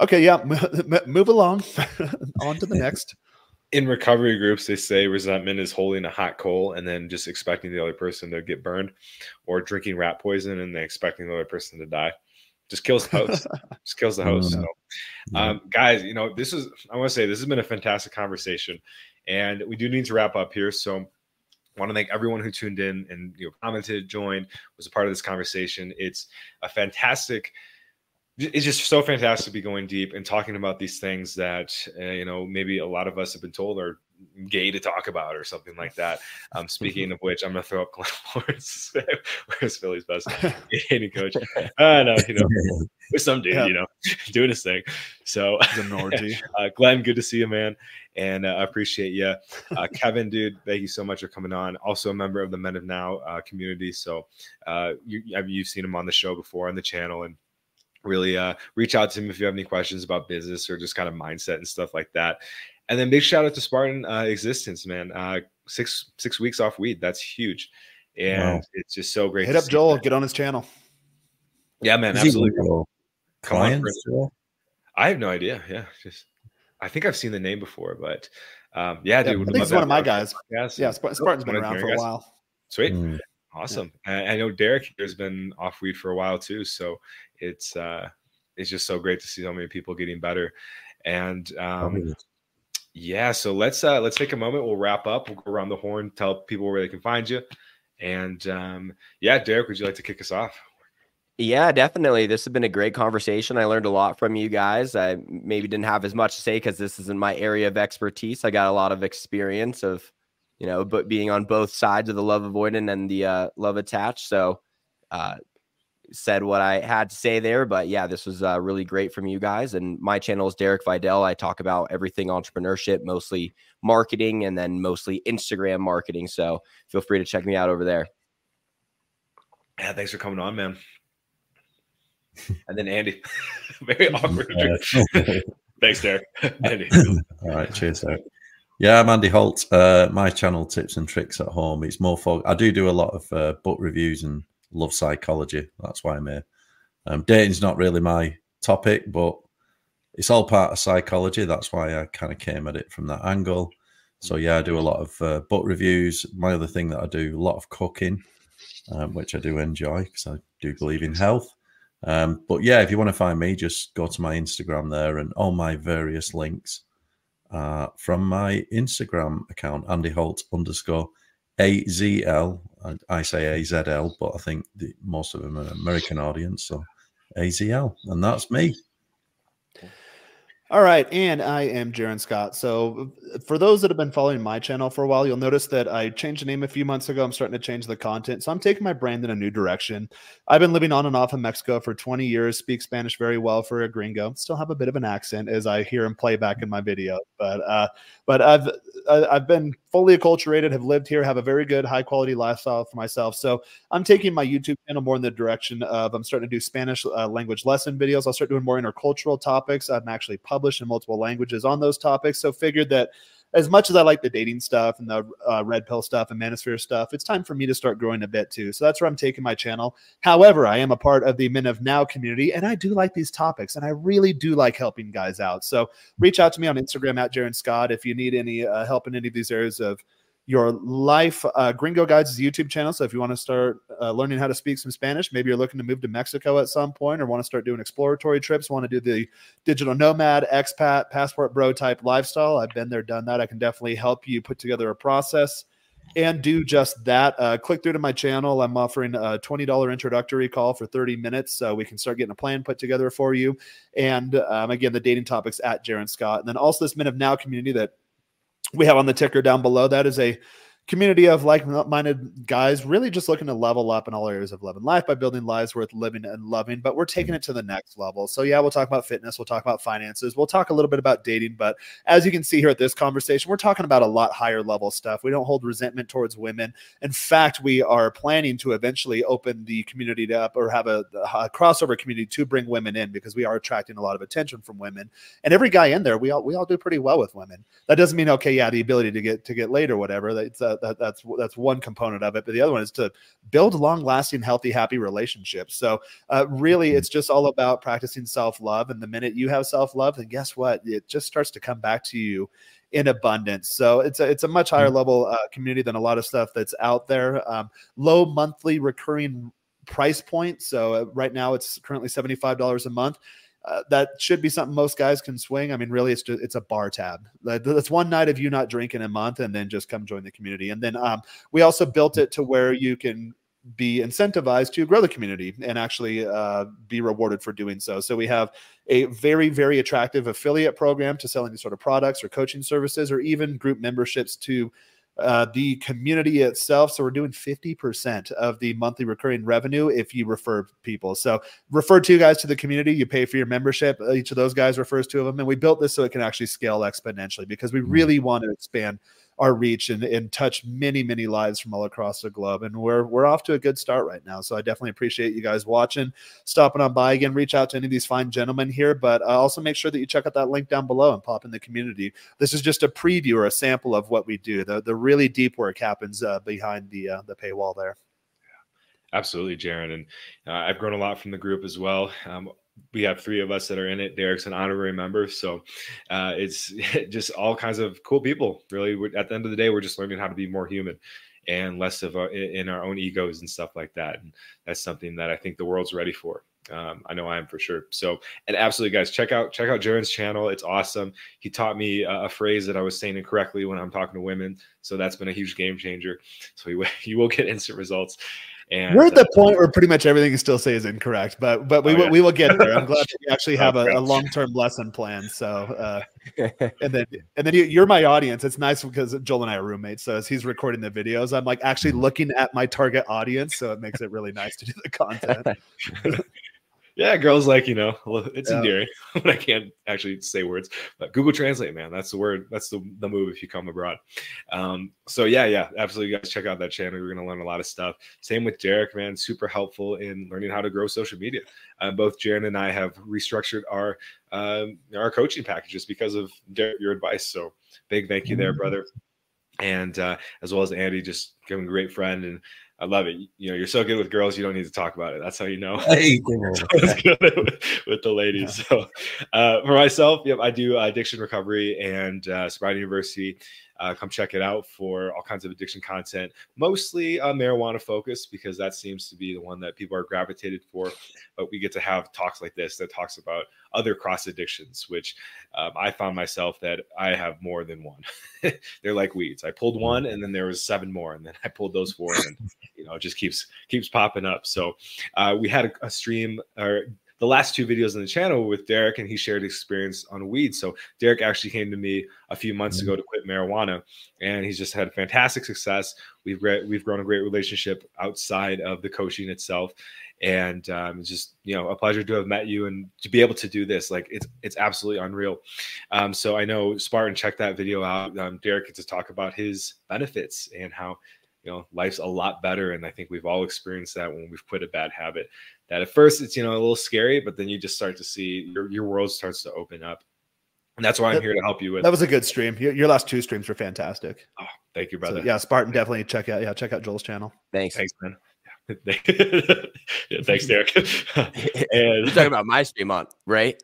okay yeah move along on to the next in recovery groups, they say resentment is holding a hot coal and then just expecting the other person to get burned, or drinking rat poison and then expecting the other person to die. Just kills the host. just kills the host. Mm. So, um, guys, you know, this is I want to say this has been a fantastic conversation, and we do need to wrap up here. So, want to thank everyone who tuned in and you know commented, joined, was a part of this conversation. It's a fantastic it's just so fantastic to be going deep and talking about these things that uh, you know maybe a lot of us have been told are gay to talk about or something like that. Um, speaking of which, I'm gonna throw up Glenn Lawrence, where's Philly's best hitting coach. Uh, no, you know, with some dude, yeah. you know, doing his thing. So, uh, Glenn, good to see you, man, and uh, I appreciate you, uh, Kevin, dude. Thank you so much for coming on. Also a member of the Men of Now uh, community. So, uh, you, you've seen him on the show before on the channel, and really uh, reach out to him if you have any questions about business or just kind of mindset and stuff like that. And then big shout out to Spartan uh, Existence, man. Uh, six six weeks off weed, that's huge, and wow. it's just so great. Hit up Joel, that. get on his channel. Yeah, man, Is absolutely. Clients? I have no idea. Yeah, just I think I've seen the name before, but um, yeah, dude. I think he's one of my guys. Yeah, Spartan's been around for a while. Sweet. Mm. Awesome. Yeah. I know Derek has been off weed for a while too, so it's uh, it's just so great to see so many people getting better. And um, yeah, so let's uh, let's take a moment. We'll wrap up. We'll go around the horn, tell people where they can find you. And um, yeah, Derek, would you like to kick us off? Yeah, definitely. This has been a great conversation. I learned a lot from you guys. I maybe didn't have as much to say because this isn't my area of expertise. I got a lot of experience of, you know, but being on both sides of the love avoidant and the uh, love attached. So, uh, said what I had to say there. But yeah, this was uh, really great from you guys. And my channel is Derek Vidal. I talk about everything entrepreneurship, mostly marketing, and then mostly Instagram marketing. So feel free to check me out over there. Yeah, thanks for coming on, man. And then Andy, very awkward. thanks, Derek. Andy. All right, cheers, Derek. Yeah, I'm Andy Holt. Uh, my channel, Tips and Tricks at Home. It's more for I do do a lot of uh, book reviews and love psychology. That's why I'm here. Um, dating's not really my topic, but it's all part of psychology. That's why I kind of came at it from that angle. So yeah, I do a lot of uh, book reviews. My other thing that I do a lot of cooking, um, which I do enjoy because I do believe in health. Um, but yeah, if you want to find me, just go to my Instagram there, and all my various links uh, from my Instagram account, Andy Holt underscore AZL. I, I say AZL, but I think the, most of them are an American audience. So AZL. And that's me. All right, and I am Jaron Scott. So, for those that have been following my channel for a while, you'll notice that I changed the name a few months ago. I'm starting to change the content, so I'm taking my brand in a new direction. I've been living on and off in Mexico for 20 years. Speak Spanish very well for a gringo. Still have a bit of an accent as I hear him play back in my video, but uh, but I've I've been fully acculturated, have lived here, have a very good high quality lifestyle for myself. So I'm taking my YouTube channel more in the direction of I'm starting to do Spanish uh, language lesson videos. I'll start doing more intercultural topics. I'm actually published in multiple languages on those topics. So figured that as much as I like the dating stuff and the uh, red pill stuff and manosphere stuff, it's time for me to start growing a bit too. So that's where I'm taking my channel. However, I am a part of the Men of Now community and I do like these topics and I really do like helping guys out. So reach out to me on Instagram at Jaron Scott if you need any uh, help in any of these areas of your life. Uh, Gringo Guides is YouTube channel. So if you want to start uh, learning how to speak some Spanish, maybe you're looking to move to Mexico at some point or want to start doing exploratory trips, want to do the digital nomad, expat, passport bro type lifestyle. I've been there, done that. I can definitely help you put together a process and do just that. Uh, click through to my channel. I'm offering a $20 introductory call for 30 minutes so we can start getting a plan put together for you. And um, again, the dating topics at Jaron Scott. And then also this Men of Now community that we have on the ticker down below. That is a community of like-minded guys really just looking to level up in all areas of love and life by building lives worth living and loving but we're taking it to the next level. So yeah we'll talk about fitness we'll talk about finances we'll talk a little bit about dating but as you can see here at this conversation we're talking about a lot higher level stuff. We don't hold resentment towards women. In fact we are planning to eventually open the community up or have a, a crossover community to bring women in because we are attracting a lot of attention from women. And every guy in there we all we all do pretty well with women. That doesn't mean okay yeah the ability to get to get laid or whatever that's uh, that, that's that's one component of it. But the other one is to build long-lasting, healthy, happy relationships. So uh, really, mm-hmm. it's just all about practicing self-love. And the minute you have self-love, then guess what? It just starts to come back to you in abundance. So it's a, it's a much higher mm-hmm. level uh, community than a lot of stuff that's out there. Um, low monthly recurring price point. So uh, right now it's currently $75 a month uh, that should be something most guys can swing. I mean, really, it's just it's a bar tab. That's one night of you not drinking a month, and then just come join the community. And then um, we also built it to where you can be incentivized to grow the community and actually uh, be rewarded for doing so. So we have a very, very attractive affiliate program to sell any sort of products or coaching services, or even group memberships to uh, the community itself. So we're doing 50% of the monthly recurring revenue if you refer people. So refer two guys to the community, you pay for your membership. Each of those guys refers to them. And we built this so it can actually scale exponentially because we mm. really want to expand our reach and, and touch many many lives from all across the globe. And we're we're off to a good start right now. So i definitely appreciate you guys watching stopping on by again reach out to any of these fine gentlemen here. But uh, also make sure that you check out that link down below and pop in the community. This is just a preview or a sample of what we do. The, the really deep work happens uh, behind the uh, the paywall there. Absolutely, Jaron. And uh, I've grown a lot from the group as well. Um, we have three of us that are in it. Derek's an honorary member, so uh, it's just all kinds of cool people. Really, at the end of the day, we're just learning how to be more human and less of a, in our own egos and stuff like that. And that's something that I think the world's ready for. Um, I know I am for sure. So, and absolutely, guys, check out check out Jaron's channel. It's awesome. He taught me a, a, phrase that I was saying incorrectly when I'm talking to women, so that's been a huge game changer. So you, you will get instant results. And we're at the uh, point where pretty much everything you still say is incorrect, but but we oh, yeah. we will get there. I'm glad we actually have a, a long term lesson plan. So uh, and then and then you, are my audience. It's nice because Joel and I are roommates. So as he's recording the videos, I'm like actually looking at my target audience. So it makes it really nice to do the content. yeah, girls like you know, it's yeah. endearing when I can't actually say words. But Google Translate, man, that's the word. That's the, the move if you come abroad. Um, so yeah, yeah, absolutely, You guys, check out that channel. You're gonna learn a lot of stuff. Same with Derek, man, super helpful in learning how to grow social media. Uh, both Jaron and I have restructured our um, our coaching packages because of Derek, your advice. So big thank you there, mm-hmm. brother. And uh, as well as Andy, just giving a great friend and I love it. You know, you're so good with girls, you don't need to talk about it. That's how you know. I Hey, with the ladies. Yeah. So, uh, for myself, yep, I do uh, addiction recovery and uh, Sobriety University. Uh, come check it out for all kinds of addiction content, mostly uh, marijuana focused because that seems to be the one that people are gravitated for. But we get to have talks like this that talks about other cross addictions, which um, I found myself that I have more than one. They're like weeds. I pulled one, and then there was seven more, and then I pulled those four, and you know it just keeps keeps popping up. So uh, we had a, a stream or the last two videos on the channel with Derek, and he shared experience on weed. So Derek actually came to me a few months ago mm-hmm. to quit marijuana, and he's just had fantastic success. We've re- we've grown a great relationship outside of the coaching itself, and um, it's just you know a pleasure to have met you and to be able to do this. Like it's it's absolutely unreal. Um, so I know Spartan, check that video out. Um, Derek gets to talk about his benefits and how you know life's a lot better and i think we've all experienced that when we've quit a bad habit that at first it's you know a little scary but then you just start to see your, your world starts to open up. And that's why i'm here to help you with that was a good stream. Your, your last two streams were fantastic. Oh, thank you brother. so, yeah spartan definitely check out yeah check out joel's channel. Thanks. Thanks man. Yeah, thanks derek. And you're talking about my stream on right?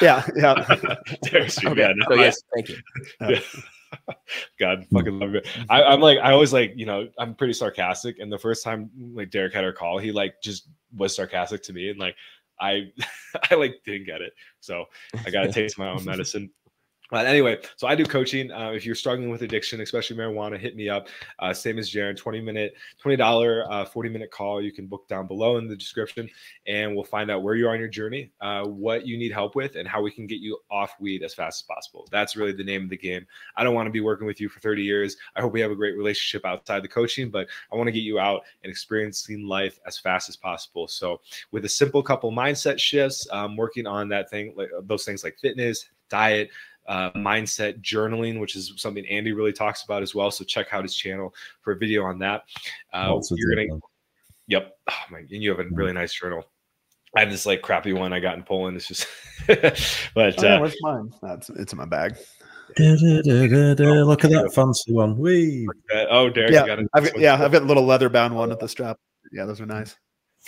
Yeah yeah. Derek's stream, okay. yeah no, so, yes thank you. Yeah. God, fucking love it. Mm-hmm. I, I'm like, I always like, you know, I'm pretty sarcastic. And the first time like Derek had our call, he like just was sarcastic to me, and like I, I like didn't get it. So I got to taste my own medicine. But anyway, so I do coaching. Uh, if you're struggling with addiction, especially marijuana, hit me up. Uh, same as Jaron, 20 minute, $20, uh, 40 minute call. You can book down below in the description and we'll find out where you are on your journey, uh, what you need help with, and how we can get you off weed as fast as possible. That's really the name of the game. I don't want to be working with you for 30 years. I hope we have a great relationship outside the coaching, but I want to get you out and experiencing life as fast as possible. So, with a simple couple mindset shifts, um, working on that thing, like those things like fitness, diet, uh, mindset journaling, which is something Andy really talks about as well. So check out his channel for a video on that. Uh, you're gonna, yep. Oh my, and you have a really nice journal. I have this like crappy one I got in Poland. It's just, but oh, yeah, uh, where's mine? That's it's in my bag. Da, da, da, Look at that fancy one. We oh, Derek, yeah, I've got, yeah, I've got a little leather bound one at the strap. Yeah, those are nice.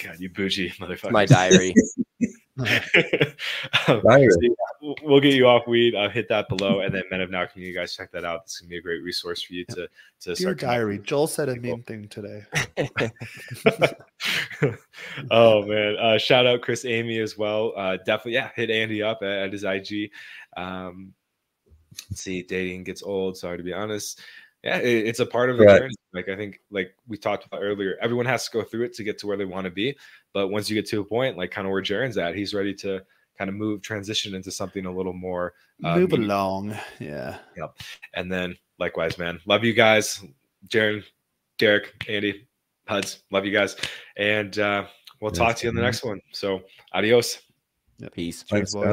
God, you bougie motherfucker. My diary. um, we'll get you off weed. I'll hit that below, and then Men of Now. Can you guys check that out? This is gonna be a great resource for you to to start. Diary. Joel said a mean thing today. oh man! Uh, shout out Chris Amy as well. Uh, definitely, yeah. Hit Andy up at, at his IG. Um, let's see, dating gets old. Sorry to be honest. Yeah, it, it's a part of the Right. journey. Like I think, like we talked about earlier, everyone has to go through it to get to where they want to be. But once you get to a point, like kind of where Jaron's at, he's ready to kind of move, transition into something a little more. uh, Move meaty- along. Yeah. Yep. And then likewise, man, love you guys, Jaren, Derek, Andy, Huds, love you guys, and uh, we'll Yes, talk to you in the next one. So adios. Peace. Thanks, boys. guys.